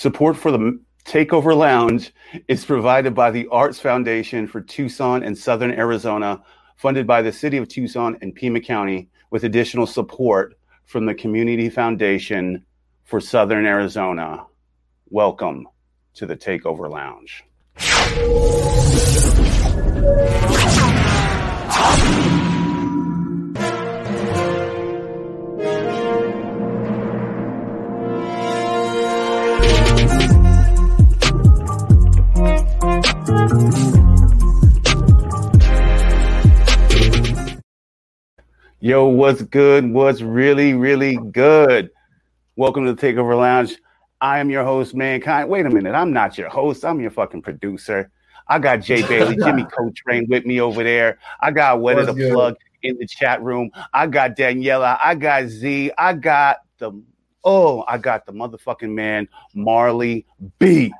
Support for the Takeover Lounge is provided by the Arts Foundation for Tucson and Southern Arizona, funded by the City of Tucson and Pima County, with additional support from the Community Foundation for Southern Arizona. Welcome to the Takeover Lounge. Yo, what's good? What's really, really good? Welcome to the Takeover Lounge. I am your host, Mankind. Wait a minute, I'm not your host. I'm your fucking producer. I got Jay Bailey, Jimmy Coltrane with me over there. I got What is a Plug in the chat room. I got Daniela. I got Z. I got the oh, I got the motherfucking man, Marley B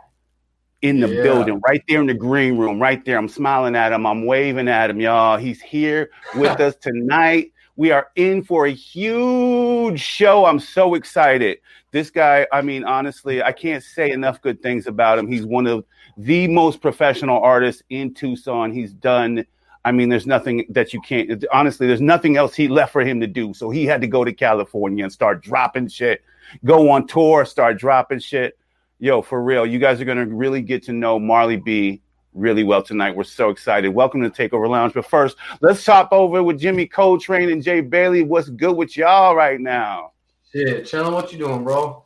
in the yeah. building, right there in the green room, right there. I'm smiling at him. I'm waving at him, y'all. He's here with us tonight. We are in for a huge show. I'm so excited. This guy, I mean, honestly, I can't say enough good things about him. He's one of the most professional artists in Tucson. He's done, I mean, there's nothing that you can't, honestly, there's nothing else he left for him to do. So he had to go to California and start dropping shit, go on tour, start dropping shit. Yo, for real, you guys are going to really get to know Marley B really well tonight. We're so excited. Welcome to Takeover Lounge. But first, let's chop over with Jimmy Coltrane and Jay Bailey. What's good with y'all right now? Shit, chilling. What you doing, bro?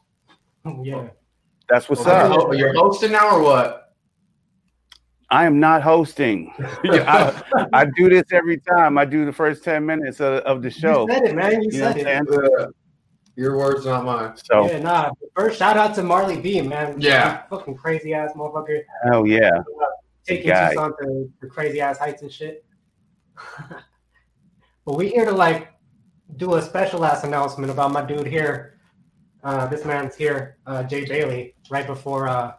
Oh, yeah, that's what's up. You're hosting now or what? I am not hosting. I, I, do this every time. I do the first ten minutes of, of the show. You said it, man. You, you said it. Uh, your words, not mine. So yeah, nah. First, shout out to Marley B, man. Yeah, fucking crazy ass motherfucker. Hell yeah taking Tucson to the crazy ass heights and shit. but we here to like do a special ass announcement about my dude here. Uh, this man's here, uh, Jay Bailey, right before uh,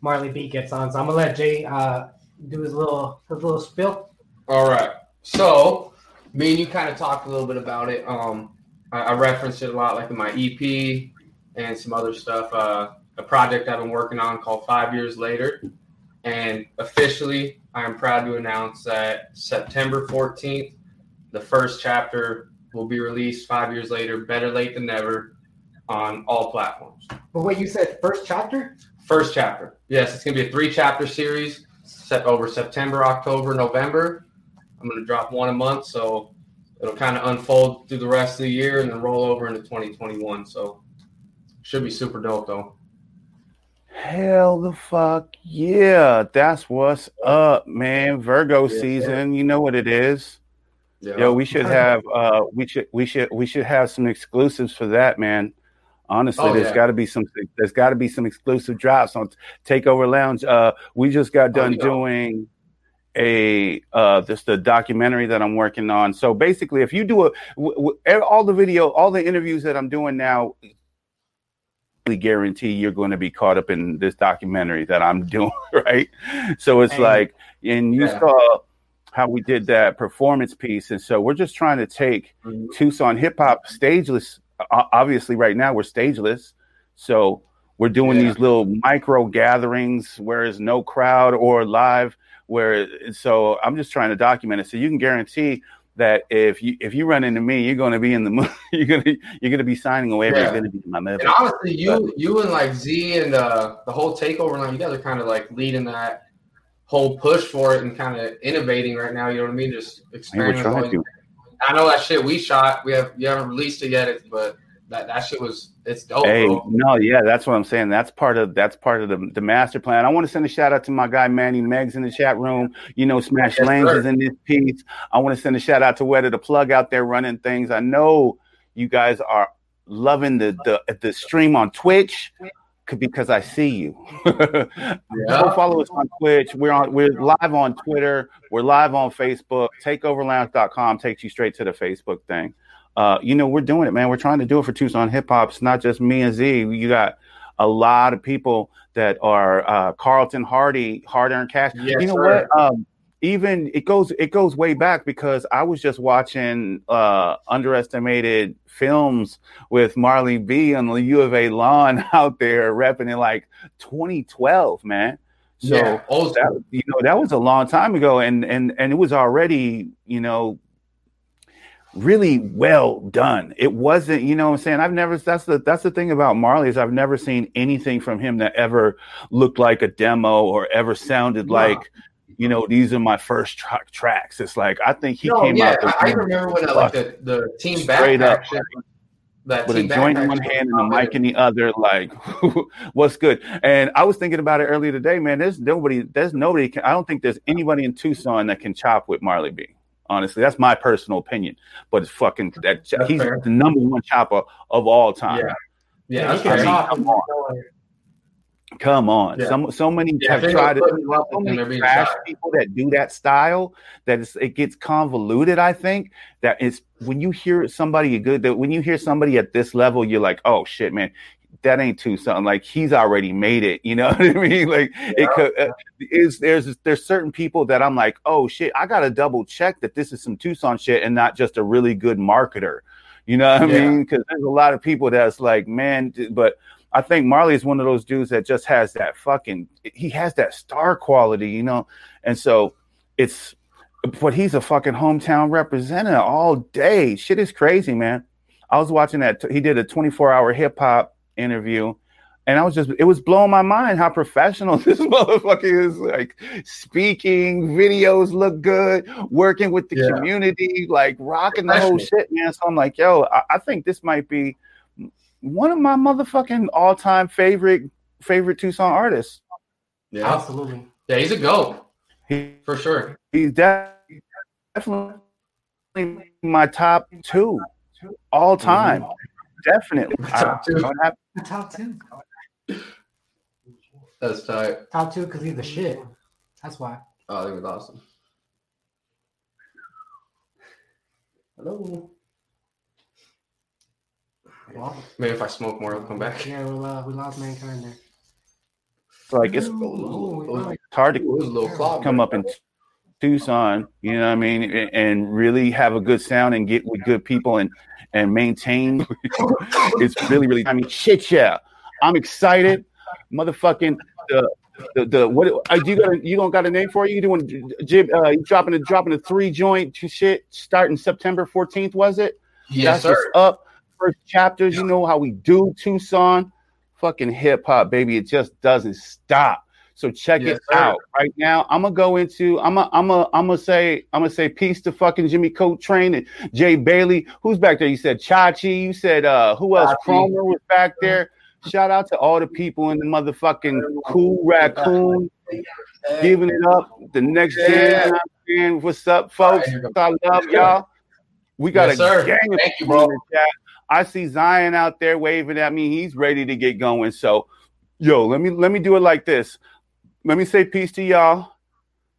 Marley B gets on. So I'm gonna let Jay uh, do his little his little spill. All right. So me and you kind of talked a little bit about it. Um, I, I referenced it a lot, like in my EP and some other stuff. Uh, a project I've been working on called Five Years Later. And officially, I am proud to announce that September 14th, the first chapter will be released five years later, better late than never, on all platforms. But what you said, first chapter? First chapter. Yes, it's going to be a three chapter series set over September, October, November. I'm going to drop one a month. So it'll kind of unfold through the rest of the year and then roll over into 2021. So should be super dope, though. Hell the fuck yeah. That's what's up, man. Virgo yeah, season. Yeah. You know what it is. Yeah. Yo, we should have uh we should we should we should have some exclusives for that, man. Honestly, oh, there's yeah. got to be some there's got to be some exclusive drops on Takeover Lounge. Uh we just got oh, done oh, doing a uh just a documentary that I'm working on. So basically, if you do a w- w- all the video, all the interviews that I'm doing now, guarantee you're going to be caught up in this documentary that I'm doing, right? So it's and, like, and you yeah. saw how we did that performance piece, and so we're just trying to take mm-hmm. Tucson hip hop stageless. Obviously, right now we're stageless, so we're doing yeah. these little micro gatherings where there's no crowd or live. Where so I'm just trying to document it, so you can guarantee that if you if you run into me, you're going to be in the movie. You're going to you're going to be signing away. Yeah. You're going to be in my movie. And honestly, you you and like Z and uh, the whole takeover line, you guys are kind of like leading that whole push for it and kind of innovating right now. You know what I mean? Just experimenting. I know that shit we shot. We have you haven't released it yet, but that that shit was it's dope. Hey, bro. no, yeah, that's what I'm saying. That's part of that's part of the, the master plan. I want to send a shout out to my guy Manny Megs in the chat room. You know, Smash yes, Lanes is in this piece. I want to send a shout out to Weather the Plug out there running things. I know you guys are loving the the the stream on Twitch because I see you. yeah. Go follow us on Twitch. We're on we're live on Twitter. We're live on Facebook. Takeoverlounge.com takes you straight to the Facebook thing uh, you know, we're doing it, man. We're trying to do it for Tucson hip hop. It's not just me and Z. You got a lot of people that are uh, Carlton Hardy, hard earned cash. Yes, you know sir. what? Um, even it goes it goes way back because I was just watching uh underestimated films with Marley B on the U of A lawn out there repping in like 2012, man. So Yeah, that, you know that was a long time ago and and and it was already you know really well done it wasn't you know what i'm saying i've never that's the that's the thing about marley is i've never seen anything from him that ever looked like a demo or ever sounded No. like you know these are my first tra- tracks it's like i think he no, came yeah, out the I, I remember when uh, like the, the team Straight up. shit, that with a joint in one hand and a mic in the other. Like, what's good? And I was thinking about it earlier today, man. There's nobody. There's nobody. Can, I don't think there's anybody in Tucson that can chop with Marley B. Honestly, that's my personal opinion. But it's fucking that That's he's fair. the number one chopper of all time. Yeah. Yeah, he can I mean, come on. Come on, Yeah. some so many Yeah, have tried don't it. put me up, So many trash shot. people that do that style that it's, it gets convoluted. I think that it's when you hear somebody good that when you hear somebody at this level, you're like, oh shit, man, that ain't too something. Like he's already made it. You know what I mean? Like it could uh, is there's there's certain people that I'm like, oh shit, I gotta double check that this is some Tucson shit and not just a really good marketer. You know what I mean? Because there's a lot of people that's like, man, but I think Marley is one of those dudes that just has that fucking he has that star quality, you know. And so it's but he's a fucking hometown representative all day. Shit is crazy, man. I was watching that he did a 24-hour hip hop interview and I was just it was blowing my mind how professional this motherfucker is like speaking, videos look good, working with the Yeah. community, like rocking the whole shit, man. So I'm like, yo, I, I think this might be one of my motherfucking all-time favorite favorite Tucson artists. Yeah. Absolutely. Yeah, he's a goat He, for sure. he's def- definitely my top two all time. Mm-hmm. Definitely. Top I two. don't have- Top two. That's tight. Top two because he's the shit. That's why. Oh, that was awesome. Hello. Well, Maybe if I smoke more, I'll come back. yeah, we, uh, we lost mankind there. like it's, Ooh, Ooh, we it's hard to Ooh, it was a little cloud. come up in Tucson, you know what I mean, and, really have a good sound and get with good people and and maintain. it's really, really. I mean, shit, yeah. I'm excited, motherfucking. The the, the what uh, you got? A, you don't got a name for it? You doing jib? Uh, you dropping a dropping a three joint to shit starting September 14th? Was it? Yes, That's sir. up. First chapters, you know how we do Tucson. Fucking hip hop, baby. It just doesn't stop. So check Yes, it sir. out right now. I'm gonna go into. I'm gonna. I'm gonna. I'm gonna say. I'm gonna say peace to fucking Jimmy Coltrane and Jay Bailey. Who's back there? You said Chachi. You said uh who else? Cromer was back there. Shout out to all the people in the motherfucking cool raccoon giving it up. The next Yeah. gen. What's up, folks? I love y'all. We got Yes, a sir. gang of Thank you, people bro. in the chat. I see Zion out there waving at me. He's ready to get going. So, yo, let me let me do it like this. Let me say peace to y'all.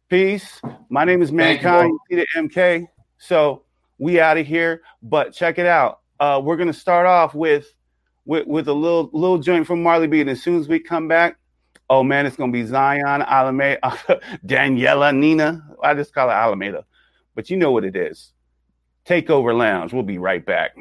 Peace. My name is you, Mankind. You MK. So we out of here. But check it out. Uh, we're gonna start off with with with a little little joint from Marley B. And as soon as we come back, oh man, it's gonna be Zion, Alameda, Daniela, Nina. I just call her Alameda, but you know what it is. Takeover Lounge. We'll be right back.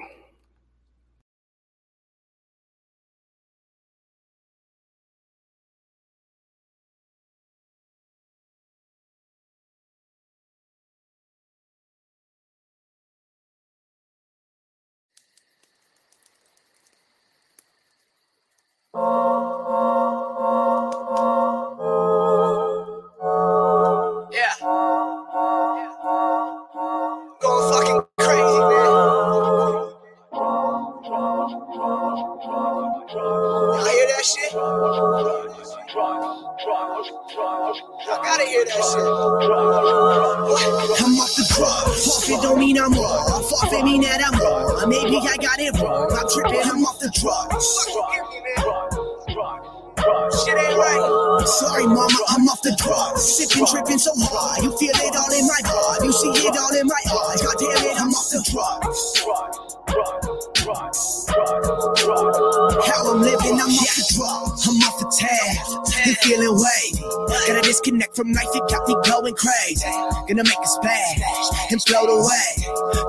Gonna make a splash and float away.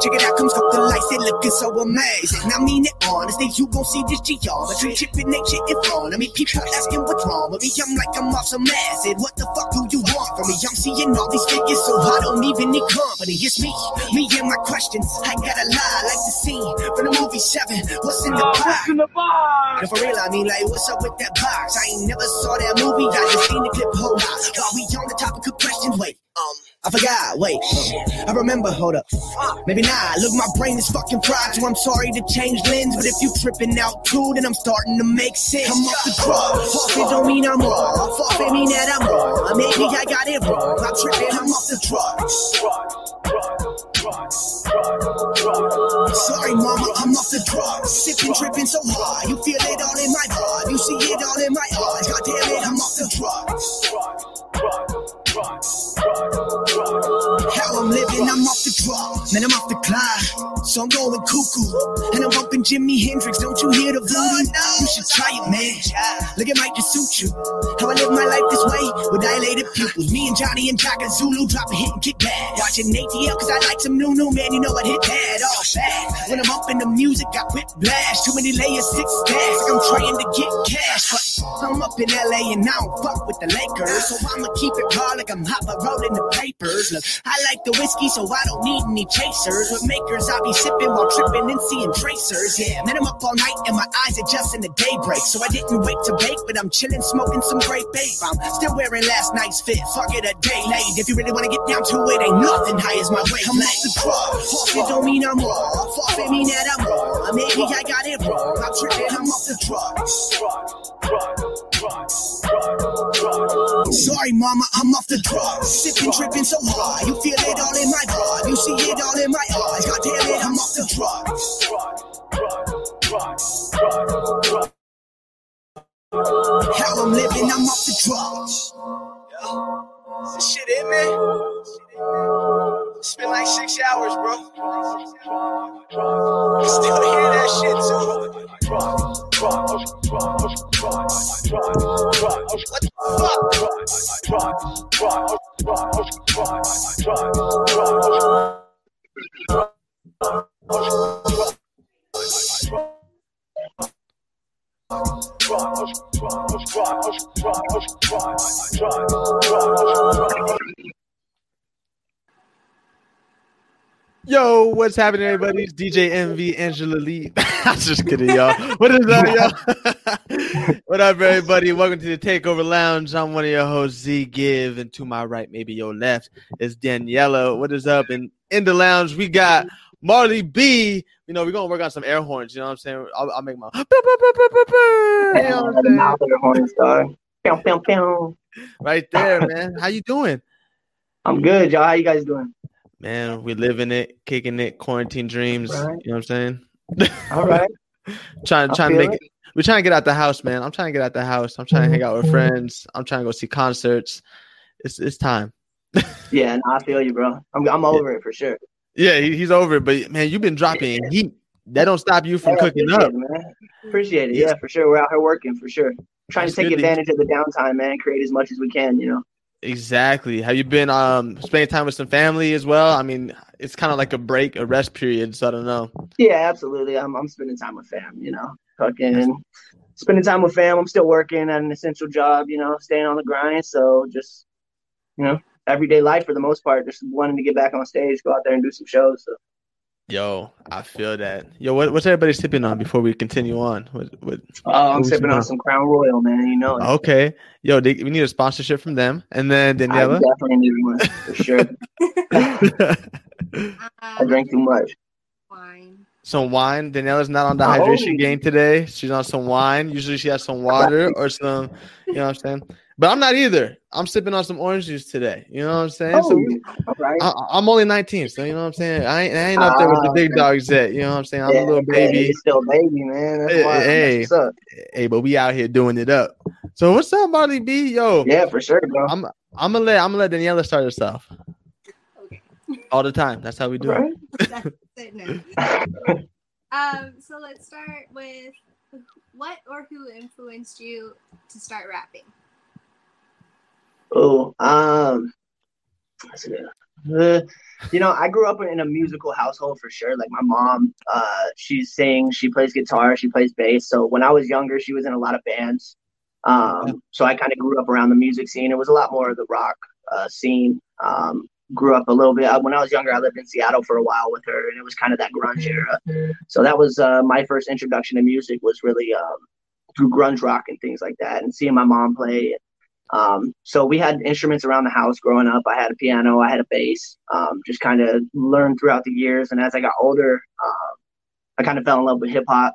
Check it out, come scope the lights, they looking so amazing. I mean it honestly, you gon' see this geometry. Chipping ain't shit in front of me. People asking what's wrong with me. I'm like, I'm off some acid. What the fuck do you want from me? I'm seeing all these figures, so I don't even need company. It's me, me and my questions. I gotta lie like the scene from the movie Seven. What's in the box? What's in the box? And for real, I mean, like, what's up with that box? I ain't never saw that movie. I just seen forgot. Wait. I remember. Hold up. Maybe not. Look, my brain is fucking fried, so I'm sorry to change lens. But if you tripping out too, then I'm starting to make sense. I'm off the drug. Off it don't mean I'm wrong. It mean that I'm wrong. Maybe I got it wrong. I'm tripping. I'm off the drugs. Sorry, mama, I'm off the drugs. Sipping, tripping so hard. You feel it all in my blood. You see it all in my eyes. God damn it, I'm off the drugs. How I'm living, I'm off the drugs. Man, I'm off the clock. So I'm going cuckoo. And I'm bumping Jimi Hendrix. Don't you hear the voodoo? Oh, you should try it, man. Look, it might just suit you. How I live my life this way with dilated pupils. Me and Johnny and Jack and Zulu drop a hit and kick back. Watching ATL cause I like some new new man. You know I'd hit that all bad. When I'm up in the music, I whiplash. Too many layers, six stacks. Like I'm trying to get cash. But I'm up in LA and I don't fuck with the Lakers. So I'ma keep it raw like I'm hot rolling the papers. Look, I like the whiskey, so I don't need any chasers. With makers, I'll be sipping while tripping and seeing tracers. Yeah, man, I'm up all night and my eyes adjust in the daybreak. So I didn't wait to bake, but I'm chilling, smoking some great babe. I'm still wearing last night's fit. Fuck it, a day late. If you really wanna get down to it, ain't nothing high as my weight. I'm off the drugs. Off it don't mean I'm wrong. Off it mean that I'm wrong. Uh, maybe I got it wrong. I'm tripping, I'm off the drugs drugs drugs. Sorry, mama, I'm off the drugs. Sipping, tripping so hard. You feel it all in my blood. You see it all in my eyes. God damn it, I'm off the drugs. How I'm living, I'm off the drugs. Yeah. Is this shit in, man? It's been like six hours, bro. I Still hear that shit, too. The fuck? Yo, what's happening, everybody? It's DJ MV Angela Lee. I'm just kidding, y'all. What is up, y'all? what up, everybody? Welcome to the Takeover Lounge. I'm one of your hosts, Z Give, and to my right, maybe your left, is Daniela. What is up? And in the lounge, we got Marley B. You know, we're gonna work on some air horns. You know what I'm saying? I'll, I'll make my. You know what I'm saying? Pew, pew, pew. Right there, man. How you doing? I'm good, y'all. How you guys doing? Man, we living it, kicking it, quarantine dreams. Right. You know what I'm saying? All right. trying trying to make it. We're trying to get out the house, man. I'm trying to get out the house. I'm trying to hang out with mm-hmm. friends. I'm trying to go see concerts. It's it's time. Yeah, no, I feel you, bro. I'm I'm over it for sure. Yeah, he, he's over it. But man, you've been dropping heat. That don't stop you from Yeah, cooking appreciate up. it, man. Appreciate it. Yeah, for sure. We're out here working for sure. Trying That's to take advantage of the downtime, man. Create as much as we can, you know. Exactly. Have you been um spending time with some family as well? I mean, it's kind of like a break, a rest period. So I don't know. Yeah, absolutely. I'm I'm spending time with fam, you know. Fucking spending time with fam. I'm still working at an essential job, you know, staying on the grind. So just you know, everyday life for the most part. Just wanting to get back on stage, go out there and do some shows. So Yo, I feel that. Yo, what, what's everybody sipping on before we continue on? What, what, uh, I'm sipping on some Crown Royal, man. You know, it. okay. Yo, they, we need a sponsorship from them. And then I Daniela. definitely need one for sure. I drank too much. Wine. some wine. Daniela's not on the Oh. hydration game today. She's on some wine. Usually she has some water or some, you know what I'm saying? But I'm not either. I'm sipping on some orange juice today. You know what I'm saying? Oh, so all right. I, I'm only 19, so you know what I'm saying? I ain't, I ain't up there with the Ah, big okay. dogs yet. You know what I'm saying? I'm Yeah, a little baby. You're still baby, man. That's Hey, why. hey. What's up. Hey, but we out here doing it up. So what's up, Marley B? Yo, Yeah, for sure, bro. I'm I'm gonna let I'm gonna let Daniela start us off Okay. all the time. That's how we do it. Right? That's it now. Um, so let's start with what or who influenced you to start rapping? Oh, um, what's it? Uh, you know, I grew up in a musical household for sure. Like my mom, uh, she sings, she plays guitar, she plays bass. So when I was younger, she was in a lot of bands. Um, so I kind of grew up around the music scene. It was a lot more of the rock uh, scene. Um, grew up a little bit. When I was younger, I lived in Seattle for a while with her, and it was kind of that grunge era. So that was uh, my first introduction to music. Was really um, through grunge rock and things like that, and seeing my mom play. Um, so we had instruments around the house growing up. I had a piano, I had a bass. Um, just kind of learned throughout the years, and as I got older, um, I kind of fell in love with hip hop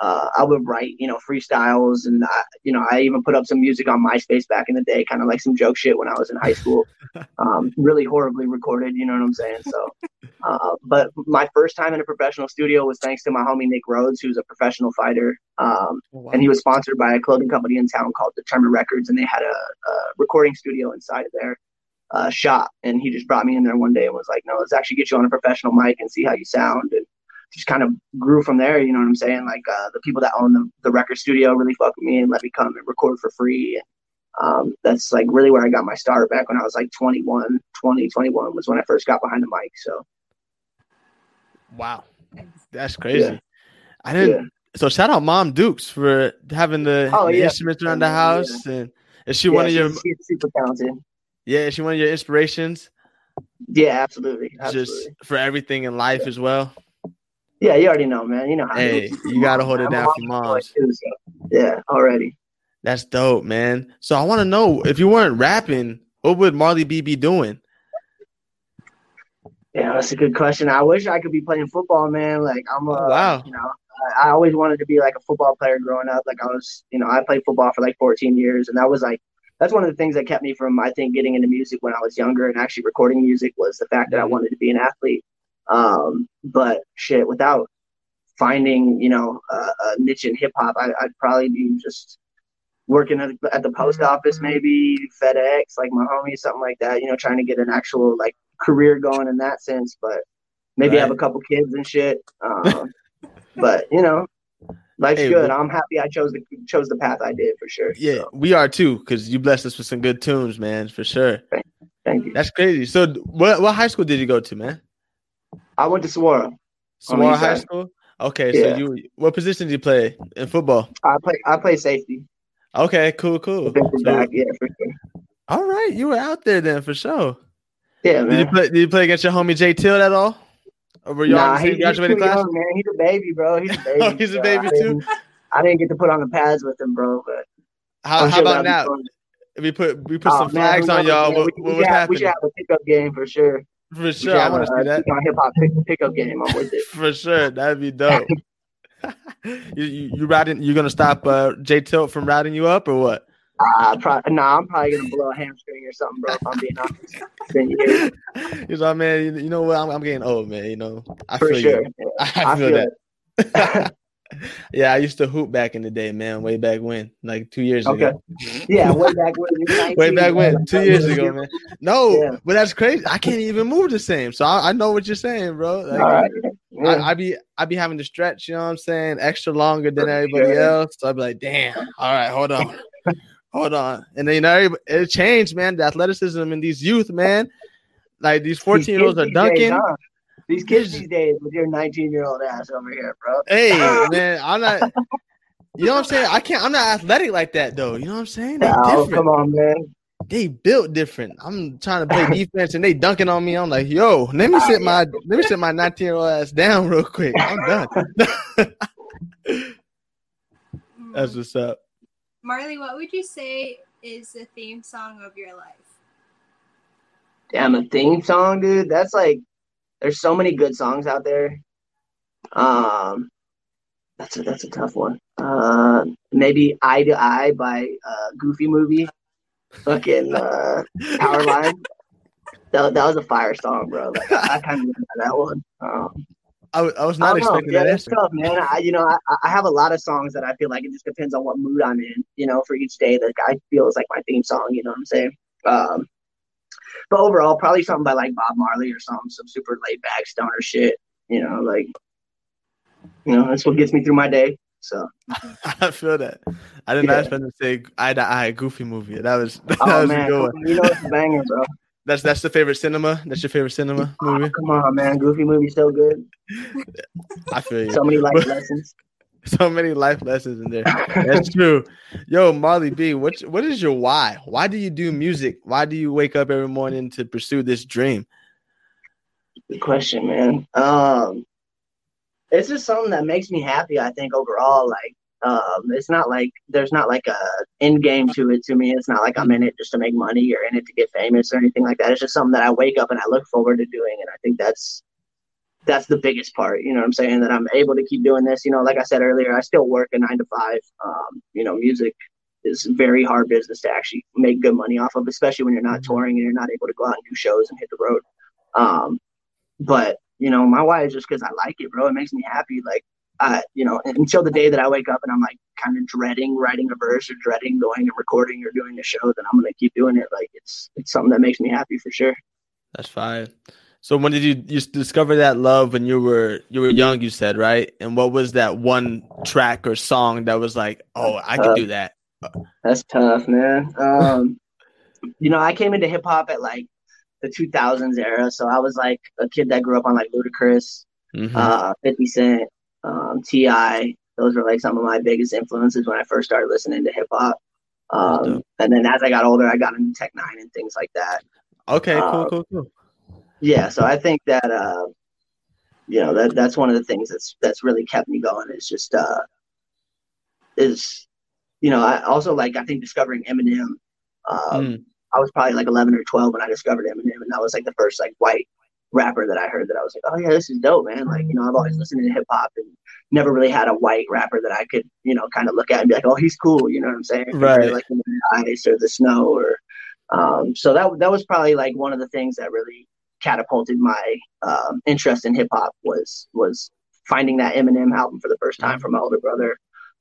uh, I would write, you know, freestyles, and I, you know, I even put up some music on MySpace back in the day, kind of like some joke shit when I was in high school. Um, really horribly recorded, you know what I'm saying? So, uh, but my first time in a professional studio was thanks to my homie Nick Rhodes, who's a professional fighter, um, oh, wow. and he was sponsored by a clothing company in town called Determined Records, and they had a, a recording studio inside of their uh, shop. And he just brought me in there one day and was like, "No, let's actually get you on a professional mic and see how you sound." And just kind of grew from there. You know what I'm saying? Like uh, the people that own the, the record studio really fuck with me and let me come and record for free. And, um, that's like really where I got my start back when I was like 21, 20, 21 was when I first got behind the mic. So, wow, that's crazy. Yeah. I didn't. Yeah. So shout out Mom Dukes for having the, oh, the yeah. instruments around the house, and is she one of your? She's super talented. Yeah, is she one of your inspirations? Yeah, absolutely. absolutely. Just for everything in life as well. Yeah, you already know, man. You know how. Hey, you gotta hold it down for. Too, so. Yeah, already. That's dope, man. So I want to know if you weren't rapping, what would Marley B be doing? Yeah, that's a good question. I wish I could be playing football, man. Like I'm a, oh, wow. you know, I, I always wanted to be like a football player growing up. Like I was, you know, I played football for like 14 years, and that was like that's one of the things that kept me from I think getting into music when I was younger and actually recording music was the fact that I mm-hmm. wanted to be an athlete. Um, but shit, without finding, you know, a, a niche in hip hop, I'd probably be just working at, at the post office, mm-hmm. maybe FedEx, like my homie, something like that. You know, trying to get an actual like career going in that sense. But maybe right. have a couple kids and shit. Um, but you know, life's hey, good. I'm happy I chose the chose the path I did for sure. Yeah, so. we are too, because you blessed us with some good tunes, man, for sure. Thank, thank you. That's crazy. So, what what high school did you go to, man? I went to Saguaro. Saguaro High School. Okay, yeah. so you what position did you play in football? I play I play safety. Okay, cool, cool. So, yeah, for sure. All right, you were out there then for sure. Yeah, man. Did you play? Did you play against your homie Jay Till at all? Or were you nah, the same graduating class? Young, man. He's a baby, bro. He's a baby. oh, he's a baby I too. I didn't get to put on the pads with him, bro. But how, how about now? If we put we put oh, some man, flags on y'all, what, we, what we, have, we should have a pickup game for sure. For sure, I want to see that. Hip hop pickup game. I'm with it. For sure, that'd be dope. you, you you routing? You gonna stop uh, Jay Tilt from riding you up or what? Uh, pro- nah, I'm probably gonna blow a hamstring or something, bro. If I'm being honest. He's like, man, you, you know what? I'm, I'm, getting old, man. You know, I For feel sure. you. I, I feel, feel that. Yeah, I used to hoop back in the day, man. Way back when, like two years okay. ago. Yeah, way back when. way back when, two years ago, man. No, yeah. but that's crazy. I can't even move the same. So I, I know what you're saying, bro. Like, All right. Yeah. I, I, be I be having to stretch, you know what I'm saying, extra longer than everybody else. So I'd be like, damn. All right, hold on, hold on. And then you know, it changed, man. The athleticism in these youth, man. Like these 14 year olds are dunking. Days, huh? These kids these days with your 19 year old ass over here, bro. Hey, man, I'm not. You know what I'm saying? I can't. I'm not athletic like that, though. You know what I'm saying? They oh, come on, man. They built different. I'm trying to play defense, and they dunking on me. I'm like, yo, let me sit my let me sit my 19 year old ass down real quick. I'm done. That's what's up. Marley, what would you say is the theme song of your life? Damn, a theme song, dude. That's like there's so many good songs out there. Um, that's a that's a tough one. Uh, maybe Eye to Eye by uh, Goofy Movie, fucking uh, Powerline. that, that was a fire song, bro. Like, I kind of remember that one. Um, I, I was not I expecting yeah, that answer. Tough, man. I, you know, I, I have a lot of songs that I feel like it just depends on what mood I'm in. You know, for each day, that I feel is like my theme song. You know what I'm saying? Um, but overall, probably something by like Bob Marley or something, some super laid back stoner shit. You know, like you know, that's what gets me through my day. So, I feel that. I did not Yeah. expect to say eye to eye goofy movie. That was that oh was a good one. you know it's a banger, bro. That's that's the favorite cinema. That's your favorite cinema oh, movie. Come on, man, Goofy movie so good. I feel you. So many life lessons. so many life lessons in there. That's true. Yo, Marley B, what what is your why? Why do you do music? Why do you wake up every morning to pursue this dream? Good question, man. Um, it's just something that makes me happy. I think overall, like, um, it's not like there's not like a end game to it. To me, it's not like I'm in it just to make money or in it to get famous or anything like that. It's just something that I wake up and I look forward to doing, and I think that's that's the biggest part. You know what I'm saying? That I'm able to keep doing this. You know, like I said earlier, I still work a nine to five. Um, you know, music is very hard business to actually make good money off of, especially when you're not touring and you're not able to go out and do shows and hit the road. Um, but you know, my why is just because I like it, bro. It makes me happy. Like, I, you know, until the day that I wake up and I'm like kind of dreading writing a verse or dreading going and recording or doing a show, then I'm gonna keep doing it. Like, it's it's something that makes me happy for sure. That's fine. So when did you you discover that love when you were you were young? You said right, and what was that one track or song that was like, oh, I could do that? That's tough, man. Um, you know, I came into hip hop at like the 2000s era, so I was like a kid that grew up on like Ludacris, Mhm. uh, 50 Cent, um, Ti. Those were like some of my biggest influences when I first started listening to hip hop. Um, and then as I got older, I got into Tech N9ne and things like that. okay, cool, uh, cool, cool. Yeah, so I think that uh, you know that that's one of the things that's that's really kept me going. Is just uh, is you know I also like I think discovering Eminem. Um, Mm. I was probably like 11 or 12 when I discovered Eminem, and that was like the first like white rapper that I heard that I was like, oh yeah, this is dope, man. Like you know I've always listened to hip hop and never really had a white rapper that I could you know kind of look at and be like, oh he's cool, you know what I'm saying? Right. Like the Ice or the Snow or um, so that that was probably like one of the things that really catapulted my um, interest in hip hop was was finding that Eminem album for the first time from my older brother,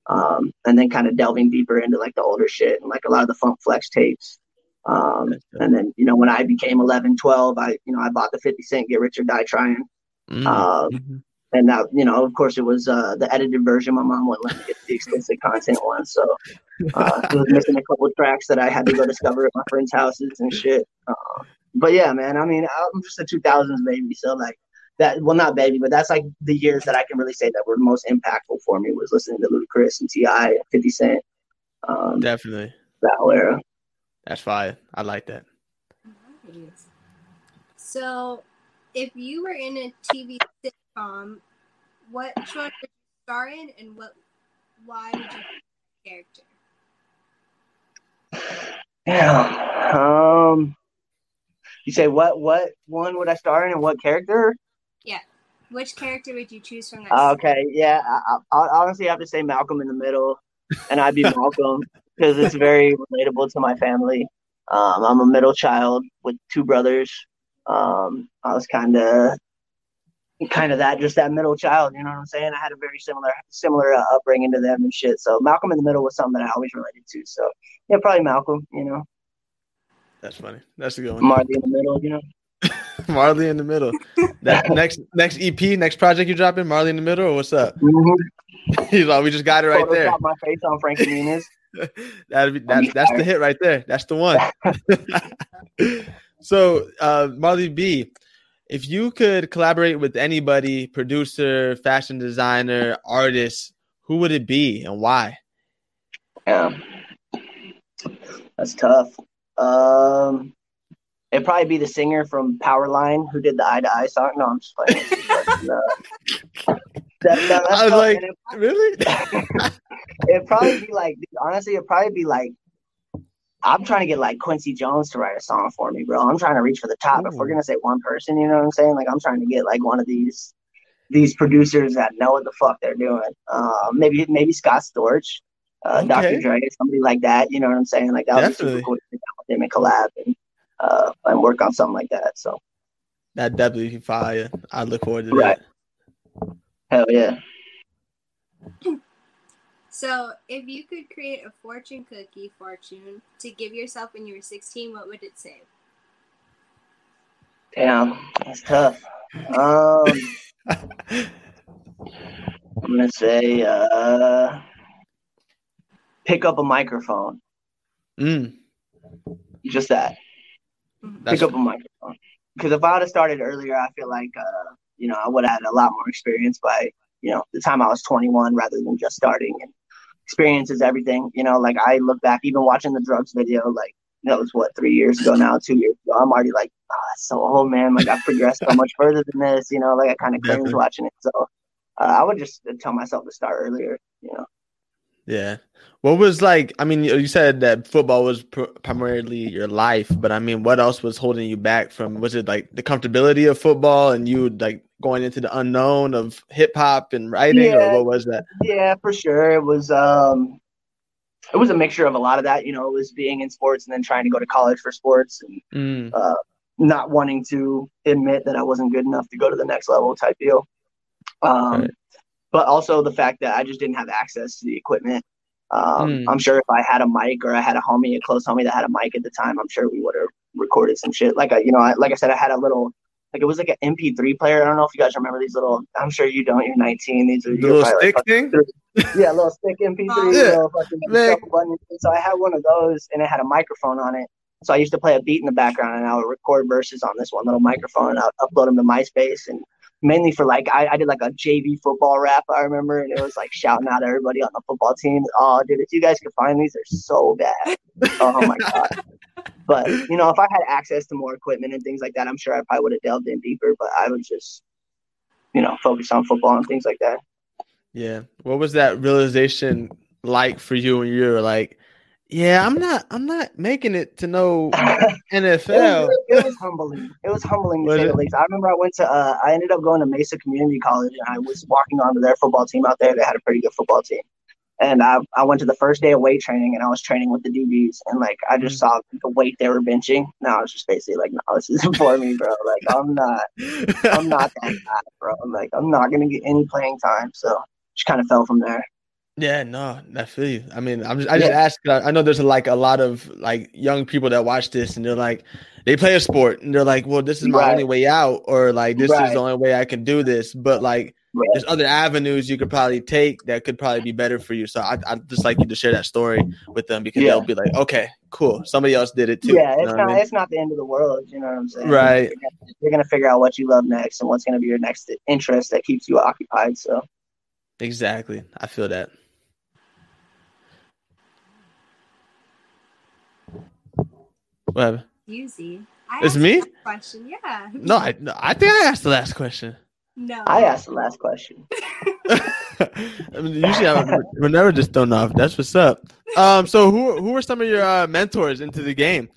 um, and then kind of delving deeper into like the older shit and like a lot of the Funk Flex tapes. Um, and then you know when I became 11, 12, I you know I bought the 50 Cent Get Rich or Die Trying, Mm. um, Mhm. and that you know of course it was uh, the edited version. My mom wouldn't let me get the explicit content one, so uh, it was missing a couple of tracks that I had to go discover at my friends' houses and shit. Uh, but yeah, man, I mean, I'm just a 2000s baby, so like that. Well, not baby, but that's like the years that I can really say that were most impactful for me was listening to Ludacris and T.I., 50 Cent, um, Definitely, that era. that's fire. I like that. Nice. So, if you were in a TV sitcom, what show would you star in, and what? Why would you pick the character? Yeah. Um, you say what? What one would I star in, and what character? Yeah. Which character would you choose from that? Uh, okay, yeah. I, I, I honestly have to say Malcolm in the Middle, and I'd be Malcolm because it's very relatable to my family. Um, I'm a middle child with two brothers. Um, I was kind of, kind of that, just that middle child. You know what I'm saying? I had a very similar, similar uh, upbringing to them and shit. So Malcolm in the Middle was something that I always related to. So yeah, probably Malcolm. You know, That's funny. That's a good one. Marley in the Middle. You know. Marley in the middle. That next next EP, next project you're dropping, Marley in the middle, or what's up? Mm-hmm. He's like, we just got it right there. My face on Frankie Muniz. That'd be that's that's the hit right there. That's the one. so uh Marley B, if you could collaborate with anybody, producer, fashion designer, artist, who would it be and why? Yeah, that's tough. Um, it'd probably be the singer from Powerline who did the Eye to Eye song. No, I'm just playing. But, uh, that, I was like, man. It- really? it'd probably be like, honestly, it'd probably be like, I'm trying to get like Quincy Jones to write a song for me, bro. I'm trying to reach for the top. If we're gonna say one person, you know what I'm saying? Like, I'm trying to get like one of these these producers that know what the fuck they're doing. Uh, maybe maybe Scott Storch, uh, Okay. Dr. Dre, somebody like that. You know what I'm saying? Like that would be super cool to sit down with and collab and uh, and work on something like that. So That definitely be fire. I look forward to Right. that. hell yeah. So, if you could create a fortune cookie fortune to give yourself when you were 16, what would it say? Damn, that's tough. Um, I'm gonna say uh, pick up a microphone. Mm, Just that. that's pick up a microphone. Because if I would have started earlier, I feel like uh, you know I would have had a lot more experience by you know the time I was 21 rather than just starting. And experience is everything. You know, like I look back, even watching the drugs video, like that was what three years ago now, two years ago. I'm already like, oh, that's so old, man. Like I've progressed so much further than this. You know, like I kind of cringe watching it. So uh, I would just tell myself to start earlier. You know. Yeah. What was like? I mean, you said that football was pr- primarily your life, but I mean, what else was holding you back from? Was it like the comfortability of football and you like going into the unknown of hip hop and writing, Yeah. or what was that? Yeah, for sure. It was um it was a mixture of a lot of that, you know, it was being in sports and then trying to go to college for sports and Mm, uh not wanting to admit that I wasn't good enough to go to the next level type deal. Um Right. But also the fact that I just didn't have access to the equipment. Um Mm. I'm sure if I had a mic or I had a homie, a close homie that had a mic at the time, I'm sure we would have recorded some shit. Like I, you know, I, like I said, I had a little like it was like an MP3 player. I don't know if you guys remember these little. I'm sure you don't. You're 19. These are the you're little probably, like, stick thing. yeah, a little stick MP3, Oh. Yeah, little fucking man. shuffle button. So I had one of those, and it had a microphone on it. So I used to play a beat in the background, and I would record verses on this one little microphone, and I'd upload them to MySpace, and mainly for like I, I did like a JV football rap. I remember, and it was like shouting out everybody on the football team. Oh, dude, if you guys could find these, they're so bad. Oh my god. But you know, if I had access to more equipment and things like that, I'm sure I probably would have delved in deeper. But I was just, you know, focused on football and things like that. Yeah. What was that realization like for you when you were like, yeah, I'm not, I'm not making it to no It NFL. was, it was humbling. It was humbling to Was say it? the least. I remember I went to, uh, I ended up going to Mesa Community College, and I was walking onto their football team out there. They had a pretty good football team, and I, I went to the first day of weight training, and I was training with the DBs, and like I just saw the weight they were benching. Now I was just basically like, no, this isn't for me, bro. Like I'm not, I'm not that guy, bro. Like I'm not gonna get any playing time. So just kind of fell from there. Yeah, no, I feel you. I mean, I'm just, I just Yeah. ask. 'cause I I know there's like a lot of like young people that watch this, and they're like, they play a sport, and they're like, well, this is my Right. only way out, or like this is the only way I can do this. But like, Right. there's other avenues you could probably take that could probably be better for you. So I I just like you to share that story with them because Yeah. they'll be like, okay, cool, somebody else did it too. Yeah, You it's know not I mean? it's not the end of the world. You know what I'm saying? Right. You're gonna, you're gonna figure out what you love next and what's gonna be your next interest that keeps you occupied. So Exactly. I feel that. What happened? Easy. I It's me? Question. Yeah. No, I no, I think I asked the last question. No. I asked the last question. I mean, usually I'm, we're never just thrown off. That's what's up. Um, so who who were some of your uh, mentors into the game?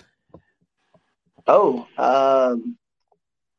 Oh, um,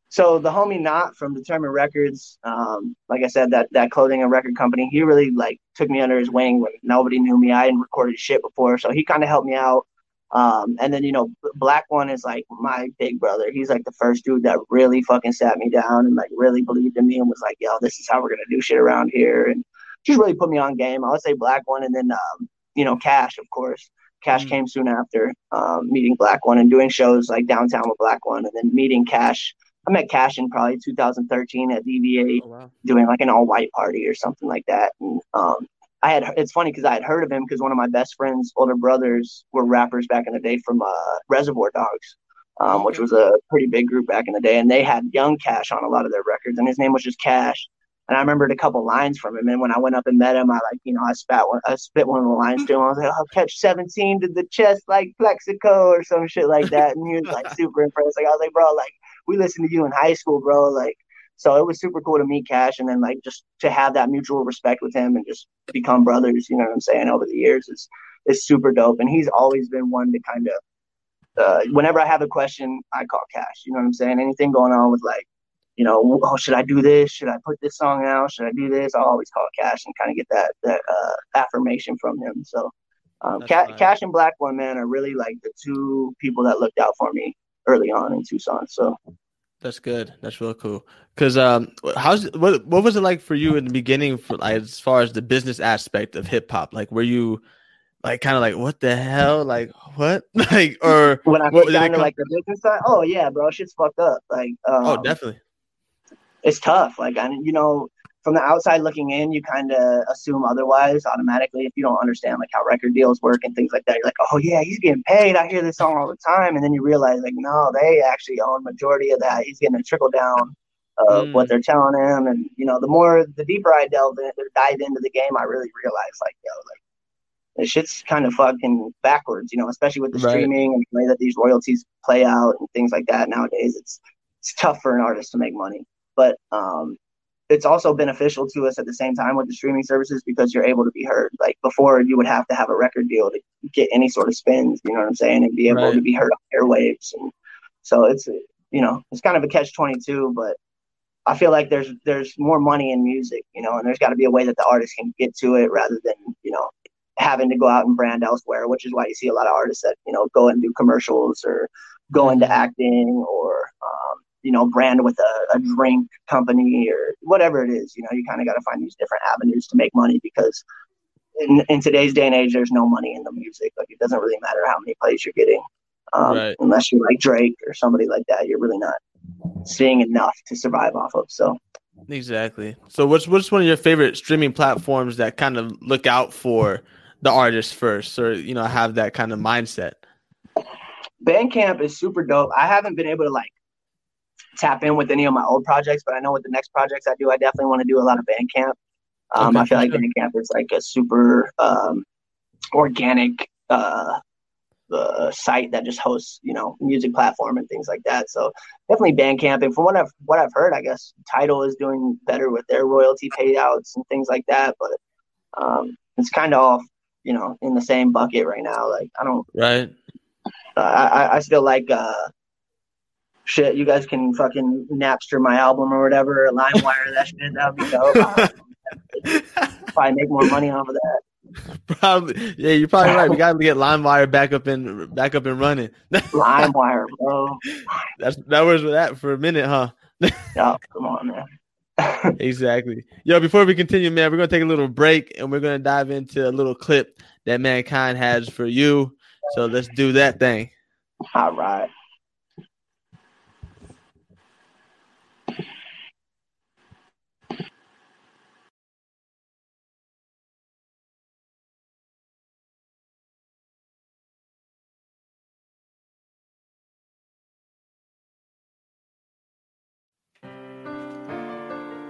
so the homie Not from Determined Records, um, like I said, that that clothing and record company, he really like took me under his wing when nobody knew me. I hadn't recorded shit before, so he kind of helped me out. Um, and then you know, Black One is like my big brother. He's like the first dude that really fucking sat me down and like really believed in me and was like, "Yo, this is how we're gonna do shit around here," and just really put me on game. I would say Black One, and then um, you know, Cash, of course. Cash Mm. came soon after um, meeting Black One and doing shows like downtown with Black One, and then meeting Cash. I met Cash in probably 2013 at DVA Oh wow. doing like an all white party or something like that. And um, I had it's funny because I had heard of him because one of my best friends' older brothers were rappers back in the day from uh, Reservoir Dogs, um, which was a pretty big group back in the day, and they had Young Cash on a lot of their records, and his name was just Cash. And I remembered a couple lines from him, and when I went up and met him, I like you know I spat one, I spit one of the lines to him. I was like, "I'll catch 17 to the chest like Plaxico or some shit like that," and he was like super impressed. Like I was like, "Bro, like we listened to you in high school, bro." Like so it was super cool to meet Cash and then like just to have that mutual respect with him and just become brothers, you know what I'm saying, over the years is is super dope. And he's always been one to kind of uh, whenever I have a question, I call Cash. You know what I'm saying? Anything going on with like, you know, oh, should I do this? Should I put this song out? Should I do this? I'll always call Cash and kind of get that that uh, affirmation from him. So, um, Ca-. Cash and Black One Man are really like the two people that looked out for me early on in Tucson. So, That's good. That's real cool. Cause um, how's what what was it like for you in the beginning for like as far as the business aspect of hip hop? Like, were you like kind of like what the hell? Like what? Like or when I What- put did it down to come- like the business side, oh yeah, bro, shit's fucked up. Like, um, oh, definitely. it's tough. Like, I you know, from the outside looking in, you kind of assume otherwise automatically if you don't understand like how record deals work and things like that. You're like, oh yeah, he's getting paid. I hear this song all the time, and then you realize like, no, they actually own majority of that. He's getting a trickle down of Mm. what they're telling him, and you know, the more the deeper I delve in, or dive into the game, I really realize like, yo, like this shit's kind of fucking backwards, you know, especially with the Right. streaming and the way that these royalties play out and things like that nowadays. It's it's tough for an artist to make money, but um, it's also beneficial to us at the same time with the streaming services because you're able to be heard. Like before, you would have to have a record deal to get any sort of spins. You know what I'm saying, and be able Right. to be heard on airwaves. And so it's you know it's kind of a catch twenty two, but I feel like there's there's more money in music, you know, and there's got to be a way that the artist can get to it rather than you know having to go out and brand elsewhere, which is why you see a lot of artists that you know go and do commercials or go into acting or um, you know brand with a, a drink company or whatever it is. You know, you kind of got to find these different avenues to make money because in, in today's day and age, there's no money in the music. Like it doesn't really matter how many plays you're getting, um, Right. unless you're like Drake or somebody like that. You're really not seeing enough to survive off of. So. Exactly. So what's what's one of your favorite streaming platforms that kind of look out for the artist first, or you know have that kind of mindset? Bandcamp is super dope. I haven't been able to like tap in with any of my old projects, but I know with the next projects I do, I definitely want to do a lot of Bandcamp. Um, Okay, I feel like sure. Bandcamp is like a super um, organic uh, uh, site that just hosts, you know, music platform and things like that. So definitely Bandcamp. And from what I've what I've heard, I guess Tidal is doing better with their royalty payouts and things like that. But um, it's kind of all, you know, in the same bucket right now. Like I don't Right. uh, I, I- I still like uh, shit. You guys can fucking Napster my album or whatever, LimeWire that shit. That would be dope. Probably make more money off of that. Probably. Yeah, you're probably right. We got to get LimeWire back up and back up and running. LimeWire, bro. That's that was with that for a minute, huh? Yeah, come on, man. Exactly. Yo, before we continue, man, we're gonna take a little break and we're gonna dive into a little clip that mankind has for you. So let's do that thing. All right.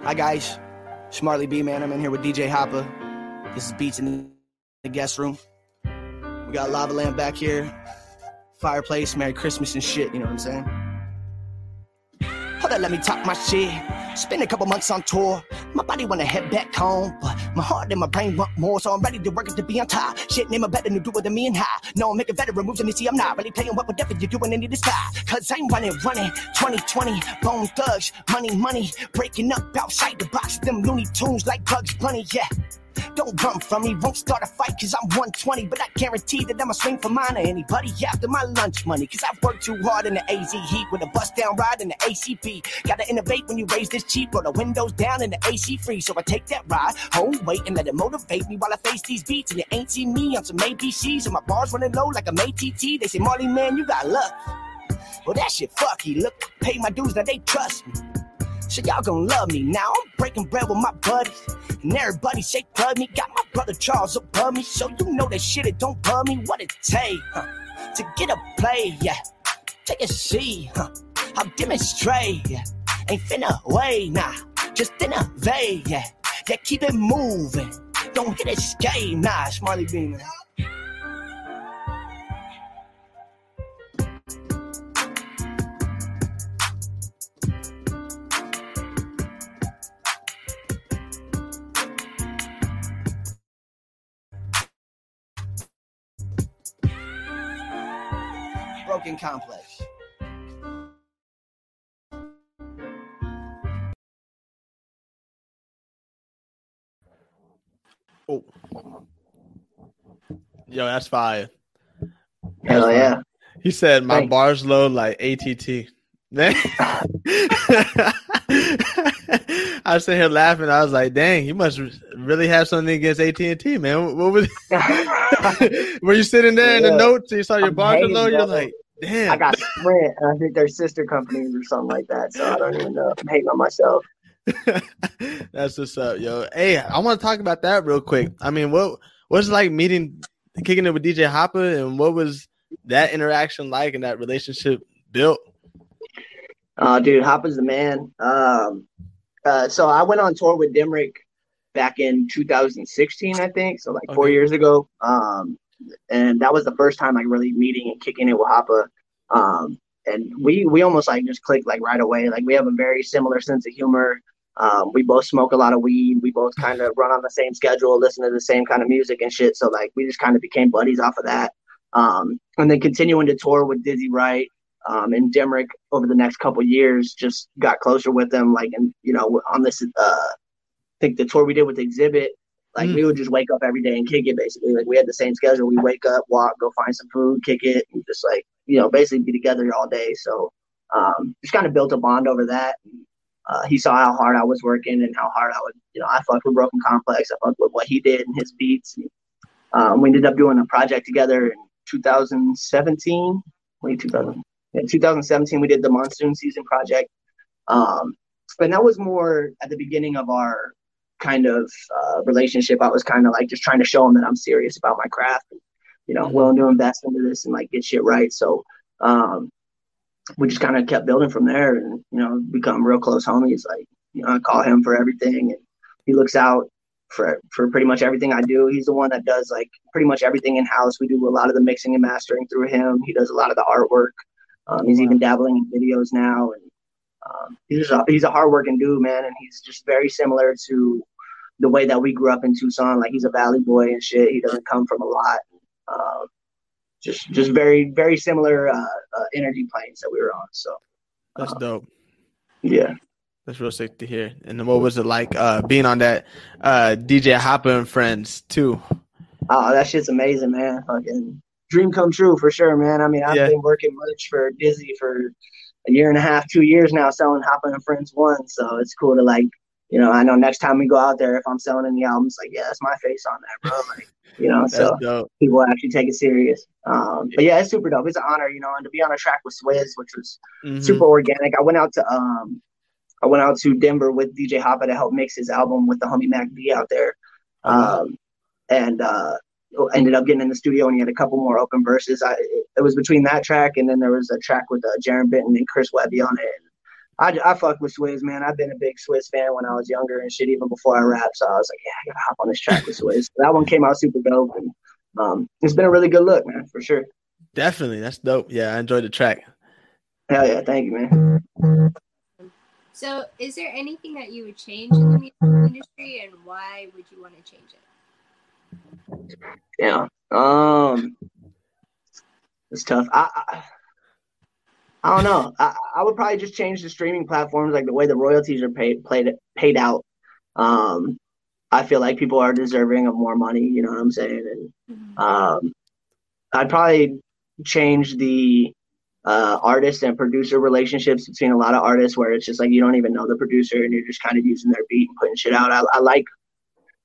Hi guys, Smartly B man. I'm in here with DJ Hoppa. This is Beats in the guest room. We got lava lamp back here, fireplace, Merry Christmas and shit. You know what I'm saying? Hold on, let me talk my shit. Spend a couple months on tour. My body wanna head back home, but my heart and my brain want more. So I'm ready to work it to be on top. Shit, name a better new doer than me and high. No, I'm making better moves and you see I'm not really playing what whatever you're doing the sky. Cause I'm running, running 2020, bone thugs, money, money, breaking up outside the box. Them Looney Tunes like Bugs Bunny, yeah. Don't run from me, won't start a fight cause I'm 120, but I guarantee that I'ma swing for mine or anybody after my lunch money. Cause I've worked too hard in the AZ heat with a bust down ride in the ACP. Gotta innovate when you raise this cheap, roll the windows down and the AC free. So I take that ride, hold wait and let it motivate me while I face these beats. And you ain't see me on some ABCs and my bars running low like I'm ATT. They say, Marley, man, you got luck. Well, that shit fucky. Look, pay my dues, now they trust me. So y'all gonna love me. Now I'm breaking bread with my buddies. And everybody say bud me. Got my brother Charles above me. So you know that shit, it don't bug me. What it take, huh? To get a play, yeah. Take a seat, huh? I'll demonstrate, yeah. Ain't finna wait, nah. Just innovate, yeah. Yeah, keep it moving. Don't get escape, nah. Smarty Bean, complex. Oh. Yo, that's fire. Hell yeah. He said my Thanks. bars low like ATT. Man. I was sitting here laughing. I was like, "Dang, you must really have something against AT and T, man." What was? Were you sitting there in the Yeah. notes? and You saw your I'm bars low. You're like, "Damn." I got Sprint, and I think they're sister companies or something like that. So I don't even know. I'm hating on myself. That's what's up, yo. Hey, I want to talk about that real quick. I mean, what what's it like meeting, kicking it with DJ Hoppa, and what was that interaction like and that relationship built? Uh, dude, Hoppa's the man. Um, uh, so I went on tour with Demrick back in 2016, I think. So like four years ago. Um, and that was the first time like really meeting and kicking it with Hoppa. Um, and we we almost like just clicked like right away. Like we have a very similar sense of humor. Um, we both smoke a lot of weed. We both kind of run on the same schedule, listen to the same kind of music and shit. So like we just kind of became buddies off of that. Um, and then continuing to tour with Dizzy Wright um, and Demrick over the next couple years, just got closer with them. Like and you know on this, uh, I think the tour we did with Exhibit, like Mm. we would just wake up every day and kick it. Basically, like we had the same schedule. We wake up, walk, go find some food, kick it, and just like you know basically be together all day. So um, just kind of built a bond over that. Uh, he saw how hard I was working and how hard I would, you know, I fucked with Broken Complex. I fucked with what he did and his beats. And, um, we ended up doing a project together in 2017. Wait, 2000, yeah, 2017, we did the Monsoon Season project. Um, and that was more at the beginning of our kind of uh, relationship. I was kind of like just trying to show him that I'm serious about my craft and, you know, Mhm. willing to invest into this and like get shit right. So, um, we just kind of kept building from there and you know become real close homies like you know i call him for everything and he looks out for for pretty much everything i do he's the one that does like pretty much everything in house we do a lot of the mixing and mastering through him he does a lot of the artwork um, he's even dabbling in videos now and um, he's just a, he's a hardworking dude man and he's just very similar to the way that we grew up in tucson like he's a valley boy and shit he doesn't come from a lot um, just just very very similar uh, uh, energy planes that we were on. So That's dope. yeah, That's real sick to hear. And what was it like uh, being on that uh, DJ Hoppa and Friends too? oh that shit's amazing, man. Fucking dream come true for sure, man. I mean, I've Yeah. been working merch for Dizzy for a year and a half, two years now, selling Hoppa and Friends one. So it's cool to like, you know, I know next time we go out there, if I'm selling any albums, like yeah, that's my face on that, bro. Like, you know, so dope. people actually take it serious. Um, but yeah, it's super dope. It's an honor, you know, and to be on a track with Swizz, which was Mhm. super organic. I went out to um I went out to Denver with DJ Hoppa to help mix his album with the homie Mac B out there. Um and uh ended up getting in the studio and he had a couple more open verses. I it was between that track and then there was a track with uh, Jarren Benton and Chris Webby on it. I, I fuck with Swizz, man. I've been a big Swizz fan when I was younger and shit, even before I rap. So I was like, yeah, I gotta hop on this track with Swizz. that one came out super dope, and um, it's been a really good look, man, for sure. Definitely, that's dope. Yeah, I enjoyed the track. Hell yeah, thank you, man. So, is there anything that you would change in the music industry, and why would you want to change it? Yeah. Um, it's tough. I, I, I don't know. I, I would probably just change the streaming platforms, like the way the royalties are paid paid paid out. Um, I feel like people are deserving of more money. You know what I'm saying? And um, I'd probably change the uh, artist and producer relationships between a lot of artists, where it's just like you don't even know the producer and you're just kind of using their beat and putting shit out. I, I like